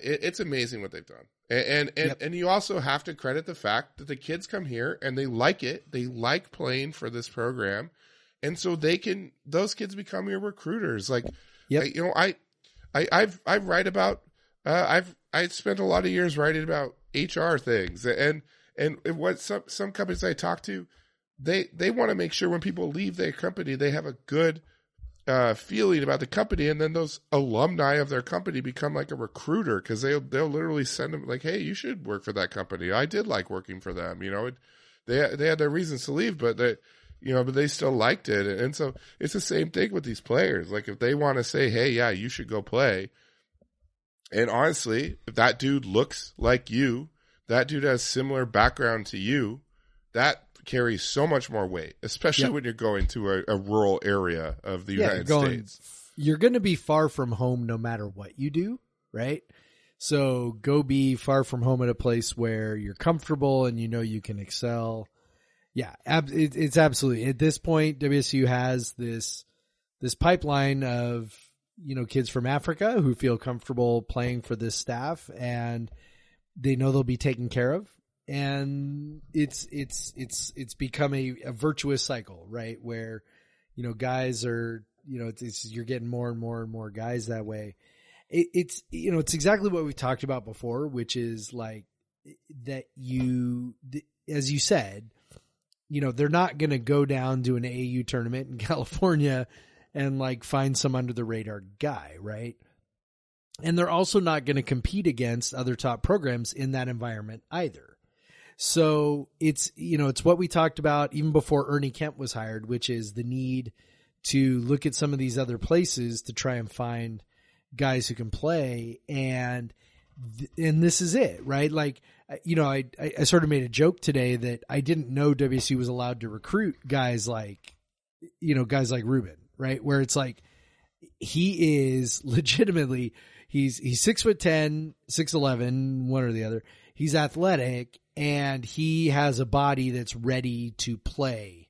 it's amazing what they've done. And and and, Yep. and you also have to credit the fact that the kids come here and they like it. They like playing for this program. And so they can those kids become your recruiters. Like Yep. You know, I I I've I write about uh, I've I spent a lot of years writing about HR things and and what some some companies I talk to, they they want to make sure when people leave their company they have a good uh, feeling about the company, and then those alumni of their company become like a recruiter because they'll they'll literally send them like, hey, you should work for that company. I did like working for them. You know, it, they they had their reasons to leave, but they you know, but they still liked it, and so it's the same thing with these players. Like if they want to say, hey, yeah, you should go play. And honestly, if that dude looks like you, that dude has similar background to you, that carries so much more weight, especially Yep. when you're going to a, a rural area of the Yeah, United you're going- States. You're going to be far from home no matter what you do, right? So go be far from home at a place where you're comfortable and you know you can excel. Yeah, ab- it, it's absolutely at this point WSU has this this pipeline of you know kids from Africa who feel comfortable playing for this staff and they know they'll be taken care of and it's it's it's it's become a, a virtuous cycle right? Where you know guys are you know it's, it's you're getting more and more and more guys that way. It, it's you know it's exactly what we talked about before which is like that you as you said you know they're not going to go down to an AU tournament in California and like find some under the radar guy right? And they're also not going to compete against other top programs in that environment either so it's you know it's what we talked about even before Ernie Kent was hired which is the need to look at some of these other places to try and find guys who can play. And and this is it right? Like you know I, I sort of made a joke today that I didn't know WC was allowed to recruit guys like you know guys like Ruben right? Where it's like he is legitimately he's he's six foot ten, six eleven, one or the other. He's athletic and he has a body that's ready to play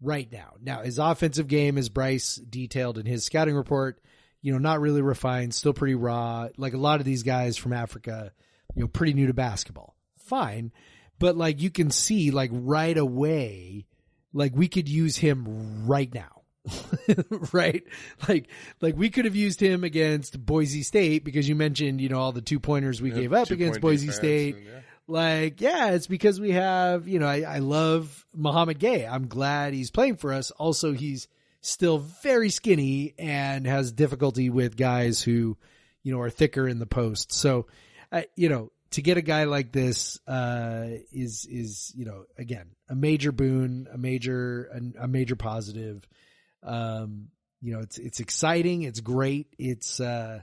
right now. Now his offensive game, as Bryce detailed in his scouting report, you know, not really refined, still pretty raw. Like a lot of these guys from Africa, you know, pretty new to basketball. Fine. But like you can see like right away, like we could use him right now. right? Like, like we could have used him against Boise State because you mentioned, you know, all the two pointers we Yeah, gave up against Boise State. and, yeah. Like, yeah, it's because we have, you know, I, I love Mouhamed Gueye. I'm glad he's playing for us. Also, he's still very skinny and has difficulty with guys who, you know, are thicker in the post. So, uh, you know, to get a guy like this, uh, is, is, you know, again, a major boon, a major, a, a major positive. Um, you know, it's, it's exciting. It's great. It's, uh,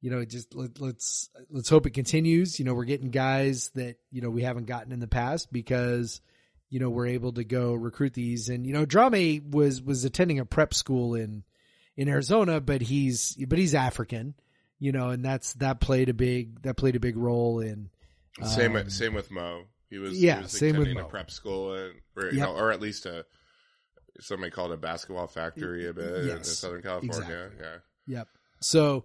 you know, just let, let's let's hope it continues. You know, we're getting guys that you know we haven't gotten in the past because you know we're able to go recruit these. And you know, Drame was was attending a prep school in in Arizona, but he's but he's African. You know, and that's that played a big that played a big role in. Same um, same with Mo. He was yeah, he was same with attending Mo. a prep school and or, you know, or at least a somebody called a basketball factory a bit in Southern California. exactly. Yeah. Yep. So,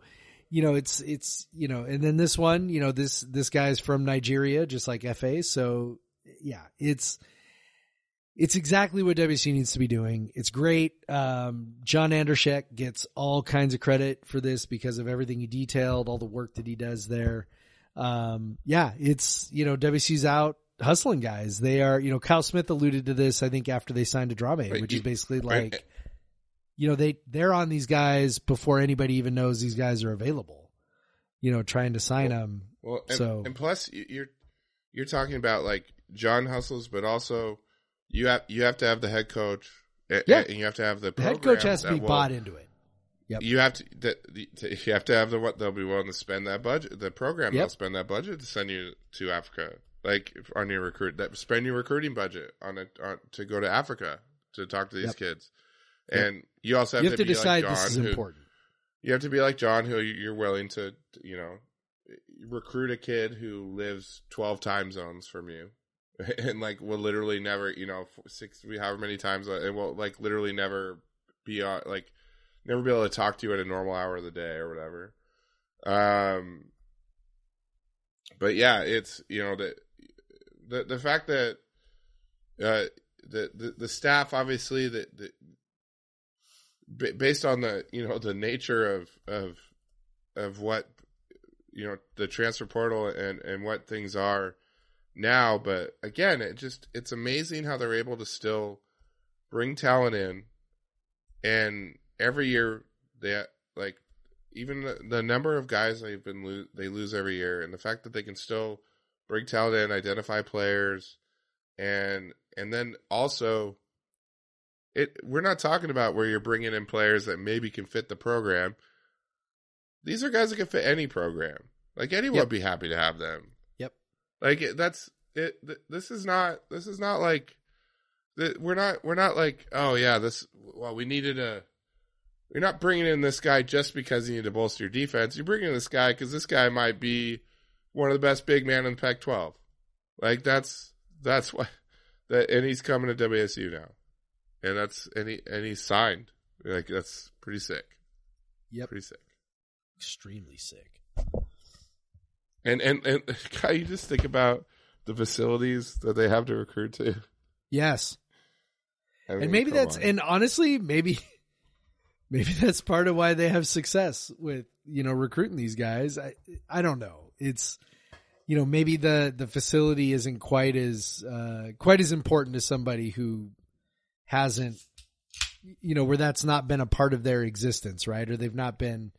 you know, it's it's you know, and then this one, you know, this this guy's from Nigeria, just like FA. So, yeah, it's it's exactly what WC needs to be doing. It's great. Um, John Andrzejek gets all kinds of credit for this because of everything he detailed, all the work that he does there. Um, yeah, it's you know, WC's out hustling guys. They are, you know, Kyle Smith alluded to this. I think after they signed to Drame, Right, which is basically like you know they they're on these guys before anybody even knows these guys are available you know trying to sign them Well, and, So- and plus you- you're you're talking about like John hustles, but also you have you have to have the head coach. Yeah. and you have to have the the head coach has to be will- bought into it Yep. You have to that you have to have the what they'll be willing to spend that budget. The program Yep. they'll spend that budget to send you to Africa, like on your recruit that spend your recruiting budget on it to go to Africa to talk to these Yep. kids. And you also have, you have to, be decide like John, this is who, important you have to be like John, who you're willing to, you know, recruit a kid who lives 12 time zones from you. And like will literally never, you know, six, however many times, uh, it will like literally never be on, like, never be able to talk to you at a normal hour of the day or whatever. Um, but yeah, it's, you know, the, the, the fact that, uh, the, the, the staff obviously that, ba- based on the you know the nature of of of what you know the transfer portal and and what things are now but again it just it's amazing how they're able to still bring talent in and every year they like even the, the number of guys they've been lo- they lose every year and the fact that they can still bring talent in identify players and and then also it we're not talking about where you're bringing in players that maybe can fit the program. These are guys that can fit any program. Like anyone Yep. would be happy to have them. Yep. Like it- that's it. th- This is not. This is not like. th- We're not. We're not like. Oh yeah. This. Well, we needed a. You're not bringing in this guy just because you need to bolster your defense. You're bringing in this guy because this guy might be one of the best big man in the Pac-12. Like that's that's what that, and he's coming to WSU now and that's and he's signed. Like that's pretty sick. Yep. Pretty sick. extremely sick And and and guy, you just think about the facilities that they have to recruit to. yes I mean, and maybe that's on. and honestly maybe maybe that's part of why they have success with you know recruiting these guys i i don't know it's you know maybe the the facility isn't quite as uh quite as important to somebody who hasn't you know where that's not been a part of their existence right? Or they've not been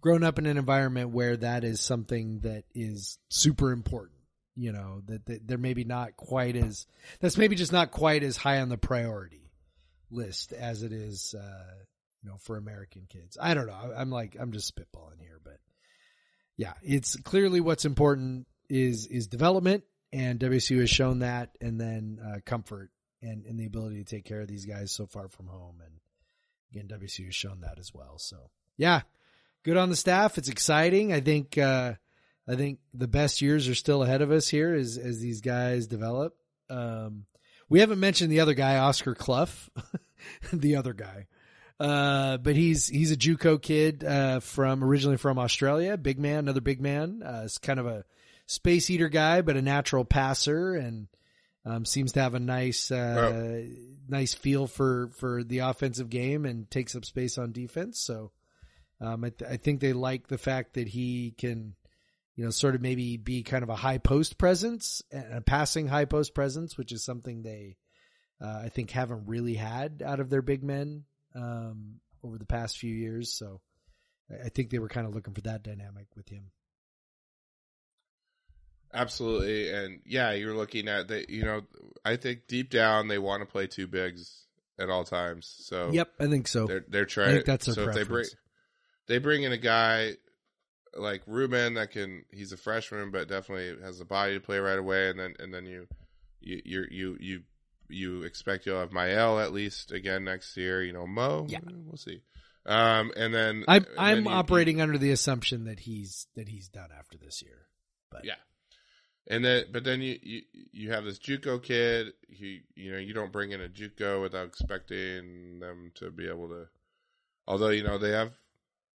grown up in an environment where that is something that is super important you know that, that they're maybe not quite as that's maybe just not quite as high on the priority list as it is uh you know for american kids. I don't know. I'm like i'm just spitballing here but yeah it's clearly what's important is is development and wsu has shown that and then uh comfort and and the ability to take care of these guys so far from home and again WSU has shown that as well so yeah good on the staff it's exciting i think uh I think the best years are still ahead of us here as as these guys develop. Um, we haven't mentioned the other guy, Oscar Cluff, the other guy, uh, but he's he's a JUCO kid uh, from originally from Australia. Big man, another big man. Uh, it's kind of a space eater guy, but a natural passer and um, seems to have a nice uh, nice feel for for the offensive game and takes up space on defense. So um, I, th- I think they like the fact that he can you know, sort of maybe be kind of a high post presence, a passing high post presence, which is something they, uh, I think, haven't really had out of their big men um, over the past few years. So I I think they were kind of looking for that dynamic with him. Absolutely, and yeah, you're looking at the. You know, I think deep down they want to play two bigs at all times. So Yep, I think so. they're they're I trying. think that's their so if they bring preference. they bring in a guy like Ruben that can. He's a freshman, but definitely has the body to play right away. And then and then you you you you you, you expect you'll have Mael at least again next year. You know, Mo. Yeah. we'll see. Um, and then I'm and I'm you- operating under the assumption that he's that he's done after this year. But Yeah. And then, but then you, you you have this JUCO kid. He, you know, you don't bring in a JUCO without expecting them to be able to. Although you know they have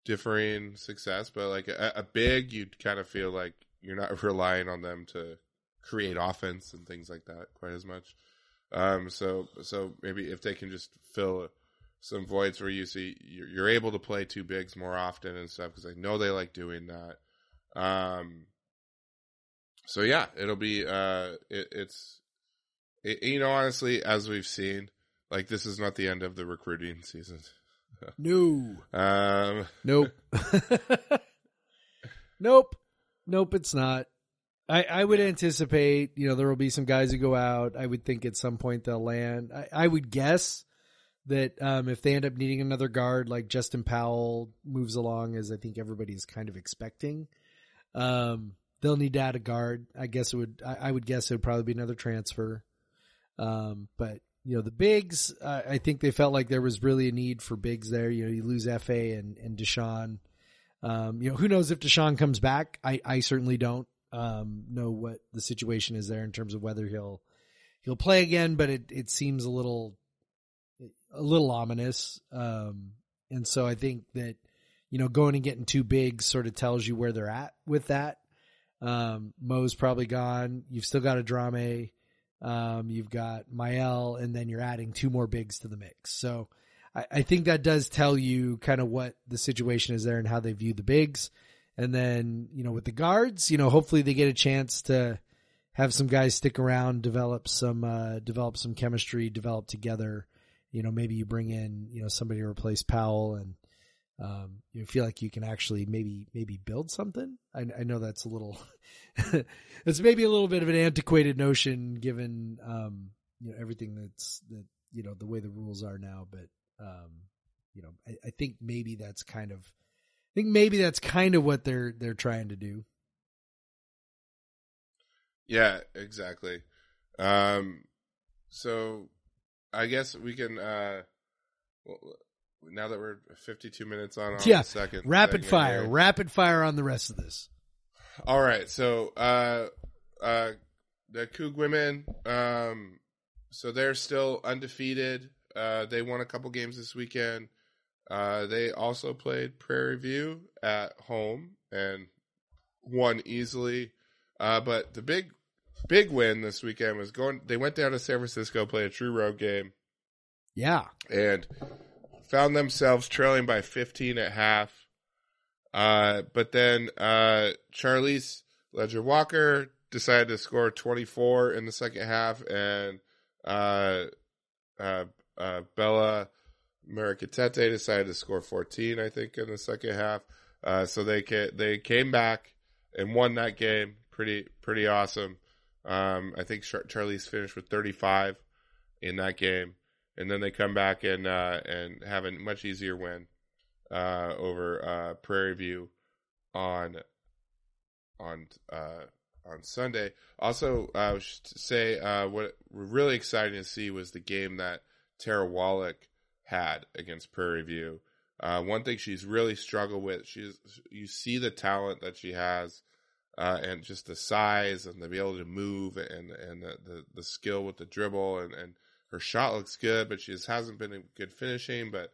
differing success, but like a, a big, you kind of feel like you're not relying on them to create offense and things like that quite as much. Um, so so maybe if they can just fill some voids where you see you're, you're able to play two bigs more often and stuff because I know they like doing that. Um, so yeah, it'll be uh, it, it's it, you know honestly as we've seen, like this is not the end of the recruiting season. no, Um, nope, nope, nope. It's not. I, I would anticipate, you know, there will be some guys who go out. I would think at some point they'll land. I, I would guess that um, if they end up needing another guard, like Justin Powell moves along, as I think everybody's kind of expecting, um, they'll need to add a guard. I guess it would. I, I would guess it would probably be another transfer. Um, but you know, the bigs, I think they felt like there was really a need for bigs there. You know, you lose Fa and and Dishon. Um, you know, who knows if Dishon comes back? I I certainly don't um, know what the situation is there in terms of whether he'll he'll play again. But it it seems a little a little ominous. Um, and so I think that you know going and getting two bigs sort of tells you where they're at with that. Um, Mo's probably gone. You've still got a Drame. Um, you've got Mael, and then you're adding two more bigs to the mix. So I, I think that does tell you kind of what the situation is there and how they view the bigs. And then, you know, with the guards, you know, hopefully they get a chance to have some guys stick around, develop some, uh, develop some chemistry, develop together. You know, maybe you bring in, you know, somebody to replace Powell and, um, you feel like you can actually maybe maybe build something. I, I know that's a little, it's maybe a little bit of an antiquated notion given um, you know everything that's that you know the way the rules are now. But um, you know, I, I think maybe that's kind of, I think maybe that's kind of what they're they're trying to do. Yeah, exactly. Um, so I guess we can. Uh, now that we're 52 minutes on, on Yeah, the second Rapid fire, here. rapid fire on the rest of this. All right, so uh, uh, the Coug women, um, so they're still undefeated. Uh, they won a couple games this weekend. Uh, they also played Prairie View at home and won easily. Uh, but the big, big win this weekend was going. They went down to San Francisco, play a true road game, Yeah, and found themselves trailing by 15 at half. Uh, but then uh, Charlize Ledger Walker decided to score 24 in the second half, and uh, uh, uh, Bella Murekatete decided to score 14, I think, in the second half. Uh, so they ca- they came back and won that game. Pretty pretty awesome. Um, I think Char- Charlisse finished with 35 in that game, and then they come back and uh, and have a much easier win uh, over uh, Prairie View on on uh, on Sunday. Also, I should say uh, what we're really exciting to see was the game that Tara Wallack had against Prairie View. Uh, one thing she's really struggled with, she's you see the talent that she has, uh, and just the size and to be able to move and and the, the, the skill with the dribble and, and her shot looks good, but she just hasn't been good finishing. But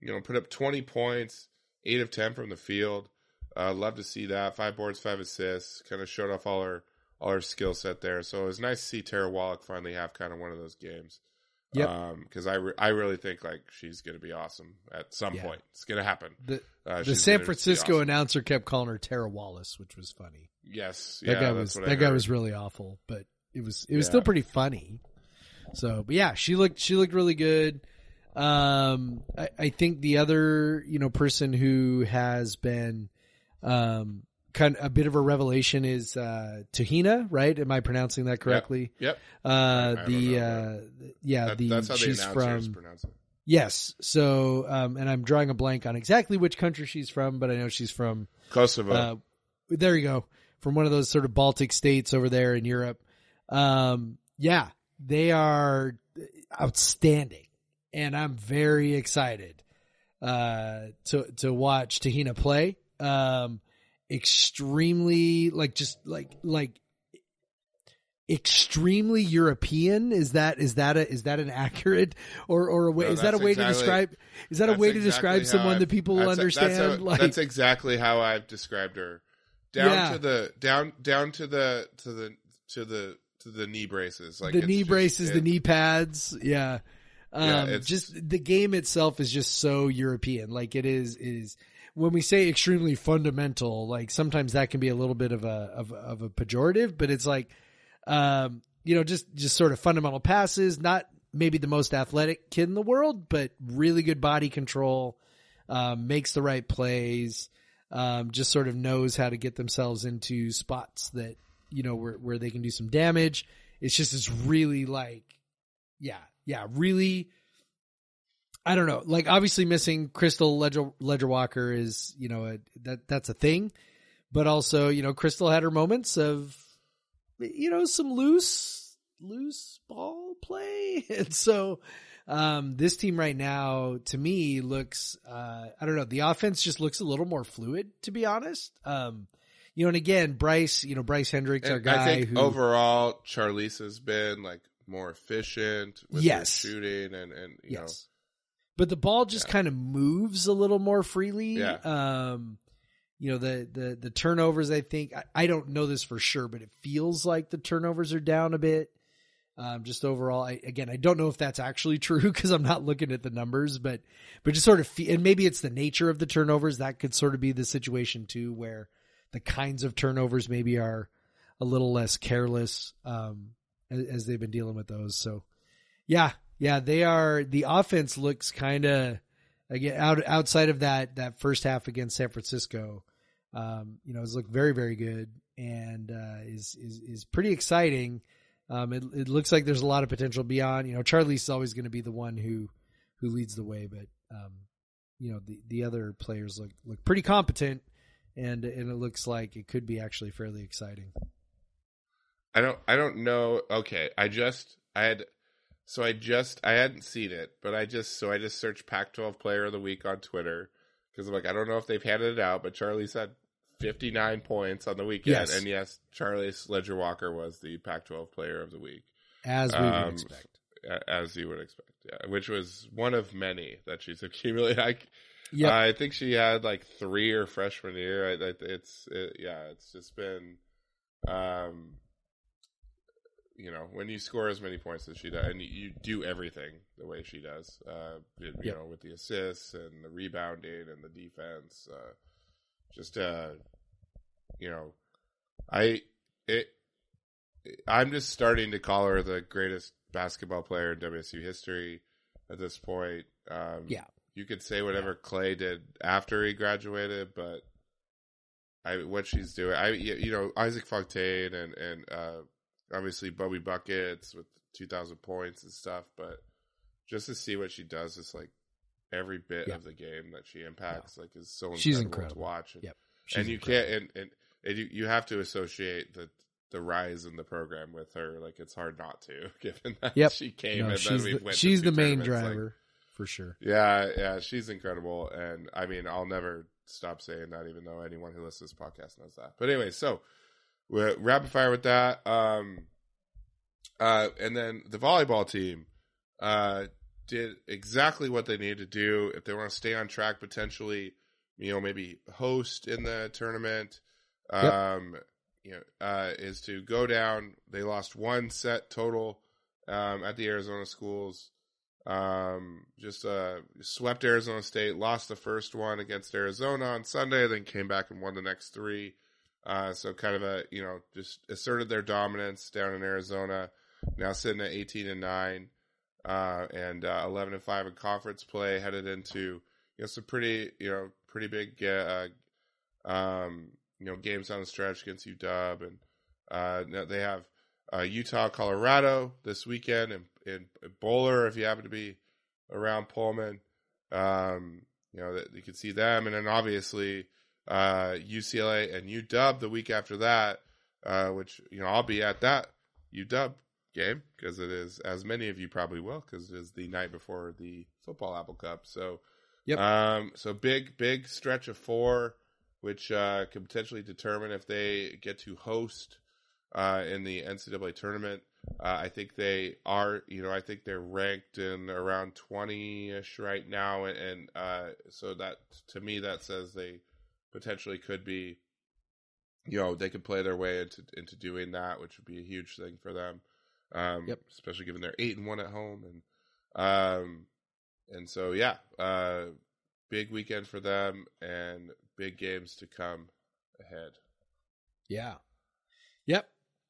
you know, put up 20 points, eight of 10 from the field. Uh, love to see that. Five boards, five assists. Kind of showed off all her all her skill set there. So it was nice to see Tara Wallack finally have kind of one of those games. Yep. because I re- I really think like she's going to be awesome at some Yeah. point. It's going to happen. The Uh, the San Francisco awesome. announcer kept calling her Tara Wallace, which was funny. Yes, That yeah, guy was that I guy heard. was really awful, but it was it was Yeah. still pretty funny. So, but yeah, she looked she looked really good. Um, I, I think the other you know person who has been um kind of a bit of a revelation is uh Tuhina, right? Am I pronouncing that correctly? Yep, Uh, I don't the uh, yeah, That- the that's how she's from yes. So, um, and I'm drawing a blank on exactly which country she's from, but I know she's from Kosovo. uh, there you go. From one of those sort of Baltic states over there in Europe. Um, yeah, they are outstanding, and I'm very excited uh, to to watch Tuhina play. Um, extremely like just like like extremely European. Is that is that a is that an accurate or or a way No, is that a way to describe is that a way to exactly describe someone I've- that people will that's- understand? That's, how- like that's exactly how I've described her. Down Yeah. to the down down to the to the to the the knee braces. Like the knee just- braces, the knee pads. Yeah. Um, Yeah, just the game itself is just so European. Like it is, it is when we say extremely fundamental, like sometimes that can be a little bit of a, of, of a pejorative, but it's like, um, you know, just, just sort of fundamental passes, not maybe the most athletic kid in the world, but really good body control, um, makes the right plays, um, just sort of knows how to get themselves into spots that, you know, where, where they can do some damage. It's just it's really like, yeah, yeah, really. I don't know. Like obviously missing Krystal Ledger Ledger Walker is, you know, a, that that's a thing. But also, you know, Krystal had her moments of you know, some loose loose ball play. And so um this team right now to me looks uh I don't know, the offense just looks a little more fluid to be honest. Um you know, and again, Bryce, you know, Bryce Hendricks, our guy I think who overall, Charlisse has been like more efficient with Yes. shooting, and and you know, yes. But the ball just Yeah. kind of moves a little more freely. Yeah. Um, you know, the, the, the turnovers, I think, I, I don't know this for sure, but it feels like the turnovers are down a bit. Um, just overall, I, again, I don't know if that's actually true because I'm not looking at the numbers, but, but just sort of, fe- and maybe it's the nature of the turnovers. That could sort of be the situation too, where the kinds of turnovers maybe are a little less careless, um, as, as they've been dealing with those. So, yeah, yeah, they are. The offense looks kind of again out outside of that that first half against San Francisco. Um, you know, has looked very very good and uh, is is is pretty exciting. Um, it it looks like there's a lot of potential beyond. You know, Charlie's always going to be the one who who leads the way, but um, you know the the other players look look pretty competent, and and it looks like it could be actually fairly exciting. I don't I don't know. Okay, I just I had so I just I hadn't seen it, but I just so I just searched Pac-12 Player of the Week on Twitter because I'm like I don't know if they've handed it out, but Charlie said 59 points on the weekend, Yes. and yes, Charlie Leger-Walker was the Pac-12 Player of the Week, As we would Um, expect. as you would expect, yeah, which was one of many that she's accumulated. I, Yeah, I think she had like three or freshman year. I, I, it's it, yeah, it's just been, um, you know, when you score as many points as she does, and you, you do everything the way she does, uh, you, you Yep. know, with the assists and the rebounding and the defense, uh, just uh, you know, I it. I'm just starting to call her the greatest basketball player in WSU history at this point. Um, Yeah. You could say whatever Klay did after he graduated, but I what she's doing, I you know Isaac Fontaine and and uh, obviously Bobby buckets with 2,000 points and stuff, but just to see what she does is like every bit of the game that she impacts, like is so incredible, She's to watch. And, Yep. and you incredible. can't and, and and you you have to associate the the rise in the program with her. Like it's hard not to, given that Yep. she came No, and then she's we the, went. she's two the main tournaments, like, driver for sure. yeah, yeah, she's incredible, and I mean, I'll never stop saying that, even though anyone who listens to this podcast knows that. But anyway, so we're rapid fire with that. Um, uh, and then the volleyball team uh, did exactly what they needed to do if they want to stay on track. Potentially, you know, maybe host in the tournament. Yep. Um, you know, uh, is to go down. They lost one set total um, at the Arizona schools. Um, just uh, swept Arizona State, lost the first one against Arizona on Sunday, then came back and won the next three. Uh, so kind of a you know just asserted their dominance down in Arizona. Now sitting at eighteen and nine, uh, and uh, eleven and five in conference play, headed into you know some pretty you know pretty big uh, um, you know games on the stretch against UW, and uh, now they have uh, Utah, Colorado this weekend, and in Boulder if you happen to be around Pullman. Um, you know that you can see them, and then obviously uh, UCLA and UW the week after that, uh, which you know I'll be at that UW game because it is, as many of you probably will, because it is the night before the football Apple Cup. So, Yep. Um, so big, big stretch of four, which uh, could potentially determine if they get to host uh, in the NCAA tournament. Uh, I think they are, you know, I think they're ranked in around 20 ish right now. And, and uh, so that, to me, that says they potentially could be, you know, they could play their way into, into doing that, which would be a huge thing for them. Um, Yep. especially given they're eight and one at home. And, um, and so, yeah, uh, big weekend for them and big games to come ahead. Yeah. Yep.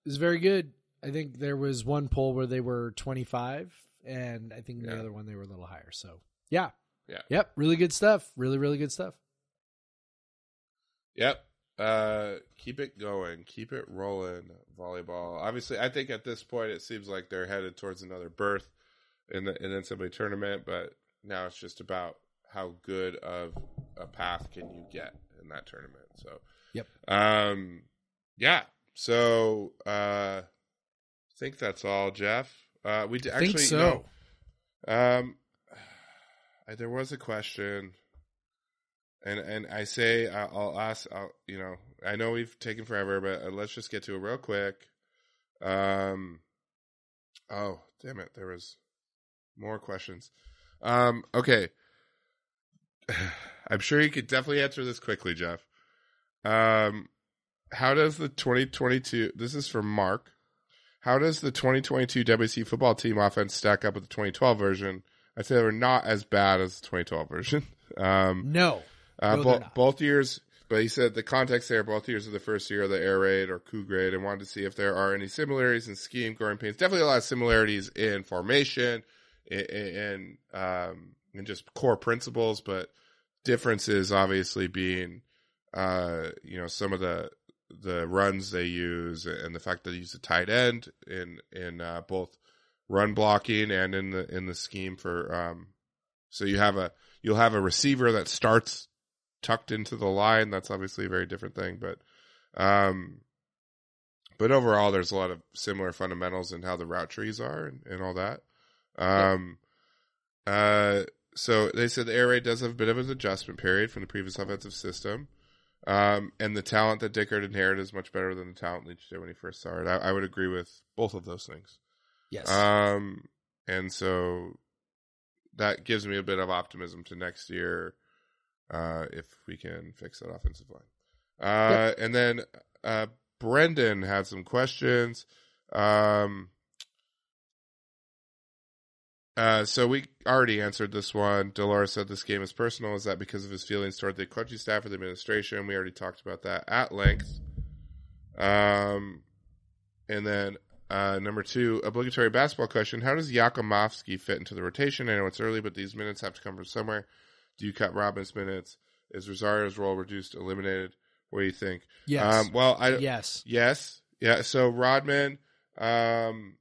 It was very good. I think there was one poll where they were 25, and I think the other one they were a little higher. So, yeah. Yeah. Yep. Really good stuff. Really, really good stuff. Yep. Uh, keep it going. Keep it rolling. Volleyball. Obviously, I think at this point it seems like they're headed towards another berth in the in the NCAA tournament, but now it's just about how good of a path can you get in that tournament. So, Yep. Um, yeah. So, uh, I think that's all, Jeff. Uh, we d- I actually think so. no. Um, I- there was a question, and and I say I- I'll ask. I'll, you know, I know we've taken forever, but uh, let's just get to it real quick. Um, oh damn it, there was more questions. Um, okay, I'm sure you could definitely answer this quickly, Jeff. Um, how does the 2022? This is from Mark. How does the 2022 WC football team offense stack up with the 2012 version? I'd say they were not as bad as the 2012 version. Um, No. uh, No, bo- both years, but he said the context there, both years of the first year of the air raid or Coug Raid, and wanted to see if there are any similarities in scheme, growing pains. Definitely a lot of similarities in formation and, and, um, and just core principles, but differences obviously being, uh, you know, some of the, the runs they use and the fact that they use a tight end in, in, uh, both run blocking and in the, in the scheme for, um, so you have a, you'll have a receiver that starts tucked into the line. That's obviously a very different thing, but, um, but overall, there's a lot of similar fundamentals in how the route trees are and, and all that. Um, uh, so they said the air raid does have a bit of an adjustment period from the previous offensive system. Um, and the talent that Dickert inherited is much better than the talent Leach did when he first started. I, I would agree with both of those things. Yes. Um, and so that gives me a bit of optimism to next year, uh, if we can fix that offensive line. Uh, and then, uh, Brendan had some questions. Um, uh, so we already answered this one. Dolores said this game is personal. Is that because of his feelings toward the coaching staff or the administration? We already talked about that at length. Um, and then uh, number two, obligatory basketball question: How does Jakimovski fit into the rotation? I know it's early, but these minutes have to come from somewhere. Do you cut Robbins' minutes? Is Rosario's role reduced, eliminated? What do you think? yes. Um, well, I yes. Yes. Yeah. So Rodman, um,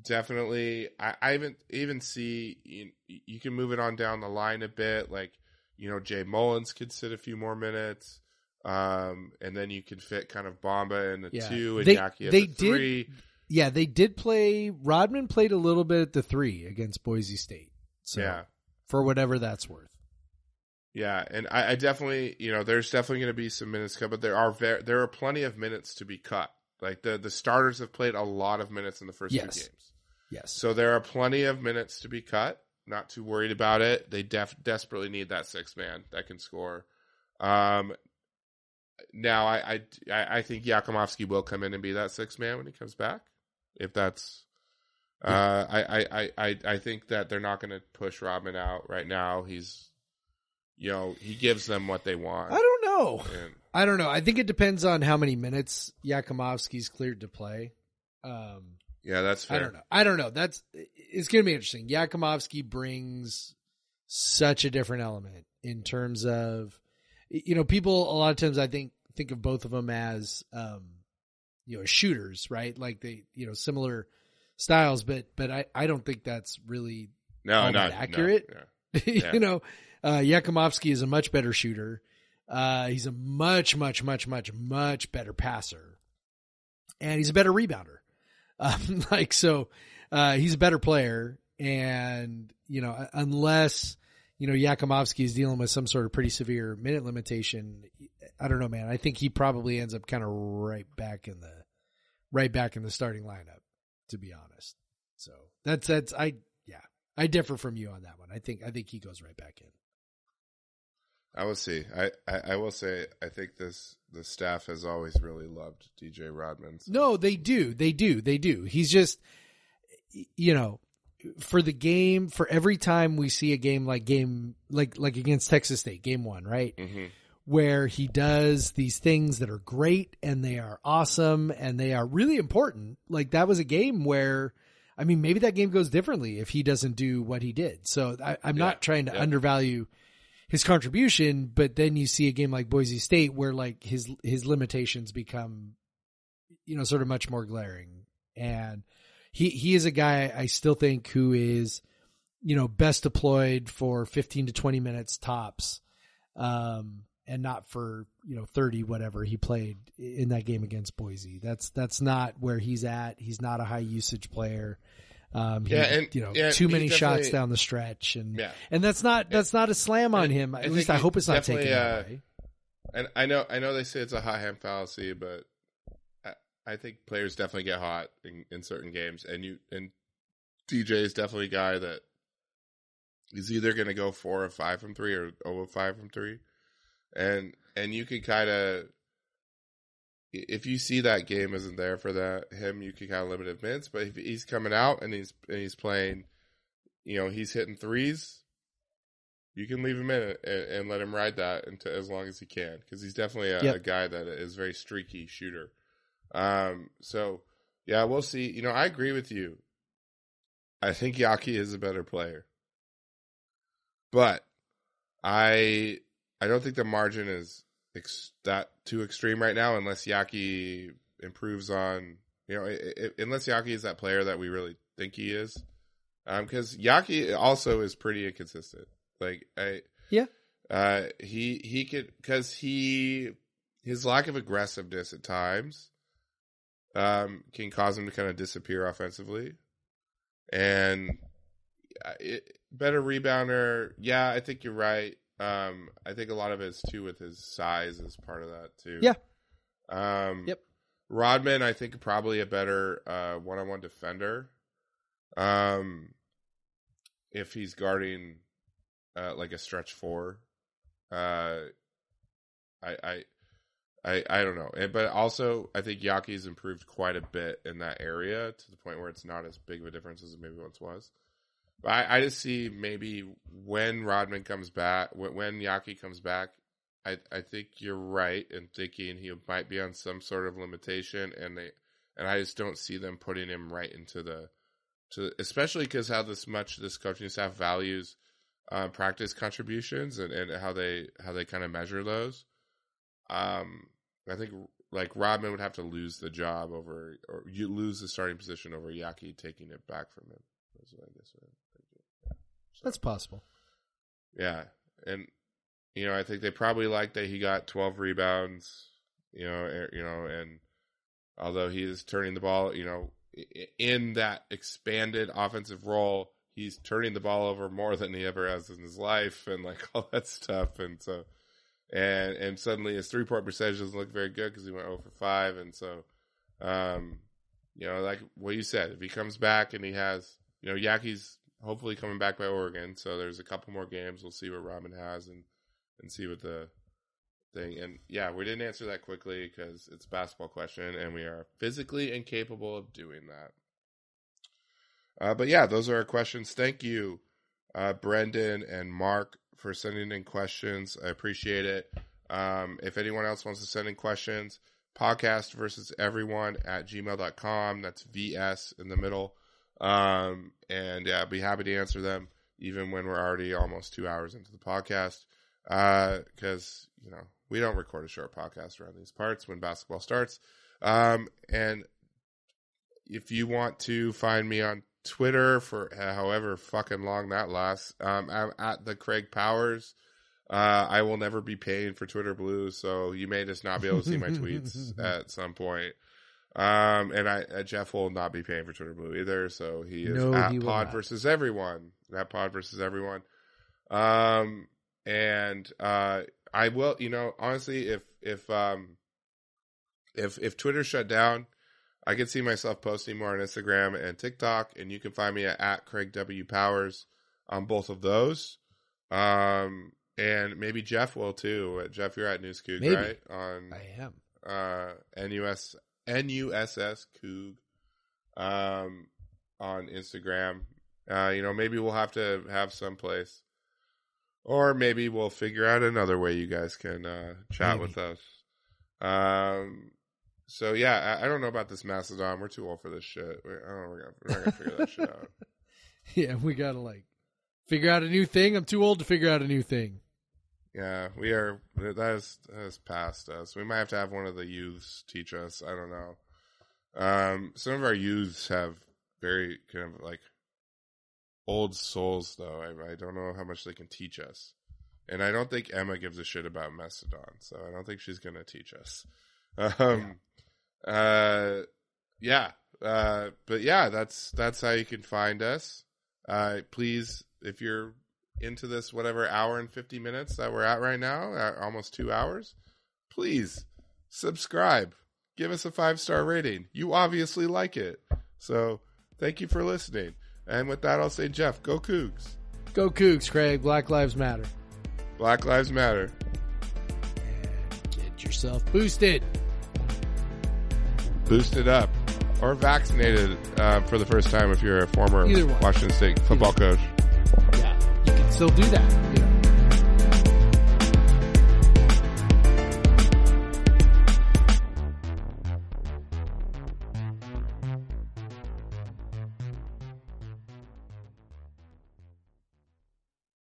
definitely. I, I even even see you, you can move it on down the line a bit. Like you know, Jabe Mullins could sit a few more minutes, um, and then you can fit kind of Bamba in the Yeah. two and They- Yaki at they the did- three. Yeah, they did play. Rodman played a little bit at the three against Boise State. So, Yeah. for whatever that's worth. Yeah, and I, I definitely, you know, there's definitely going to be some minutes cut, but there are very, there are plenty of minutes to be cut. Like the the starters have played a lot of minutes in the first Yes. two games. Yes. So there are plenty of minutes to be cut. Not too worried about it. They def- desperately need that six man that can score. Um, now I, I I think Jakimovski will come in and be that six man when he comes back, if that's Uh, I, I, I, I, I think that they're not going to push Robin out right now. He's, you know, he gives them what they want. I don't know. And I don't know. I think it depends on how many minutes Jakimovski's cleared to play. Um, yeah, that's fair. I don't know. I don't know. That's it's going to be interesting. Jakimovski brings such a different element in terms of, you know, people a lot of times I think think of both of them as, um, you know, shooters, right? Like they, you know, similar styles, but but I I don't think that's really No, not accurate. No, yeah. Yeah. you know, uh, Yakumovsky is a much better shooter. Uh, he's a much, much, much, much, much better passer, and he's a better rebounder. Um, like so, uh, he's a better player, and you know, unless you know Jakimovski is dealing with some sort of pretty severe minute limitation, I don't know, man. I think he probably ends up kind of right back in the right back in the starting lineup, to be honest. So that's that's I yeah I differ from you on that one. I think I think he goes right back in. I will see. I, I, I will say I think this the staff has always really loved DJ Rodman. So- No, they do. They do. They do. He's just, you know, for the game, for every time we see a game like game, like, like against Texas State, game one, right? Mhm. Where he does these things that are great and they are awesome and they are really important. Like that was a game where, I mean, maybe that game goes differently if he doesn't do what he did. So I, I'm Yeah. not trying to Yeah. undervalue his contribution, but then you see a game like Boise State where like his his limitations become you know sort of much more glaring. And he he is a guy I still think who is you know best deployed for 15 to 20 minutes tops um and not for you know 30 whatever he played in that game against Boise. That's that's not where he's at. He's not a high usage player um he, Yeah, and- you know yeah, too many shots down the stretch and Yeah. and that's not that's not a slam on him. At think least I hope it's not taken uh, way. And I know I know they say it's a hot hand fallacy, but I, I think players definitely get hot in, in certain games, and you and DJ is definitely a guy that is either going to go four or five from three or over five from three, and and you can kind of if you see that game isn't there for that him, you can kind of limit his minutes. But if he's coming out and he's and he's playing, you know, he's hitting threes you can leave him in and, and let him ride that until as long as he can because he's definitely a, Yep. a guy that is very streaky shooter. Um, so yeah, we'll see. You know, I agree with you. I think Yaki is a better player, but I I don't think the margin is ex- that too extreme right now unless Yaki improves on you know i i unless Yaki is that player that we really think he is. Because Yaki also is pretty inconsistent. Like I, Yeah. uh, he he could because he his lack of aggressiveness at times, um, can cause him to kind of disappear offensively, and uh, it, better rebounder. Yeah, I think you're right. Um, I think a lot of it is too with his size is part of that too. Yeah. Um. Yep. Rodman, I think probably a better uh, one-on-one defender. Um, if he's guarding uh, like a stretch four, uh, I, I, I, I don't know. But also, I think Yaki's improved quite a bit in that area to the point where it's not as big of a difference as it maybe once was. I, I just see maybe when Rodman comes back, when, Yaki comes back, I, I think you're right in thinking he might be on some sort of limitation, and they, and I just don't see them putting him right into the, to especially because how this much this coaching staff values uh, practice contributions and, and how they how they kind of measure those. Um, I think like Rodman would have to lose the job over, or you lose the starting position over Yaki taking it back from him. That's what I guess what I'm thinking. Yeah. So, that's possible yeah, and you know I think they probably like that he got 12 rebounds. You know, er, you know, and although he is turning the ball, you know, in that expanded offensive role, he's turning the ball over more than he ever has in his life, and like all that stuff. And so, and and suddenly his three point percentage doesn't look very good because he went over five, and so, um, you know, like what you said, if he comes back and he has, you know, Yaki's hopefully coming back by Oregon, so there's a couple more games. We'll see what Robin has and and see what the thing. And yeah, we didn't answer that quickly because it's a basketball question, and we are physically incapable of doing that. Uh, but yeah, those are our questions. Thank you, uh, Brendan and Mark, for sending in questions. I appreciate it. Um, if anyone else wants to send in questions, podcast versus everyone at gmail.com. That's VS in the middle. Um, and yeah, I'd be happy to answer them even when we're already almost two hours into the podcast. Uh, cause, you know, we don't record a short podcast around these parts when basketball starts. Um, and if you want to find me on Twitter for however fucking long that lasts, um, I'm at the Craig Powers. Uh, I will never be paying for Twitter Blue, so you may just not be able to see my tweets at some point. Um, and I, uh, Jeff will not be paying for Twitter Blue either, so he is No, at he Pod versus everyone. At Pod versus everyone. Um, and uh, I will, you know, honestly, if if um, if if Twitter shut down, I could see myself posting more on Instagram and TikTok, and you can find me at, at Craig W Powers on both of those. Um, and maybe Jeff will too. Jeff, you're at Maybe. right? On I am. uh, NUS NUSS Coog um, on Instagram. Uh, you know, maybe we'll have to have some place, or maybe we'll figure out another way you guys can uh, chat Maybe. with us. Um, so yeah, I, I don't know about this Mastodon. We're too old for this shit. We're, I don't know. We're, gonna, we're not gonna figure that shit out. Yeah, we gotta like figure out a new thing. I'm too old to figure out a new thing. Yeah, we are. That is that is past us. We might have to have one of the youths teach us. I don't know. Um, some of our youths have very kind of like old souls, though. I, I don't know how much they can teach us, and I don't think Emma gives a shit about Mastodon, so I don't think she's gonna teach us. Um, uh, yeah. Uh, but yeah, that's that's how you can find us. Uh, please, if you're into this whatever hour and 50 minutes that we're at right now, uh, almost two hours, please subscribe. Give us a five star rating. You obviously like it. So thank you for listening. And with that, I'll say, Jeff, go Cougs. Go Cougs, Craig. Black Lives Matter. Black Lives Matter. And get yourself boosted. Boosted up. Or vaccinated uh, for the first time if you're a former Washington State football coach. Still do that. You know.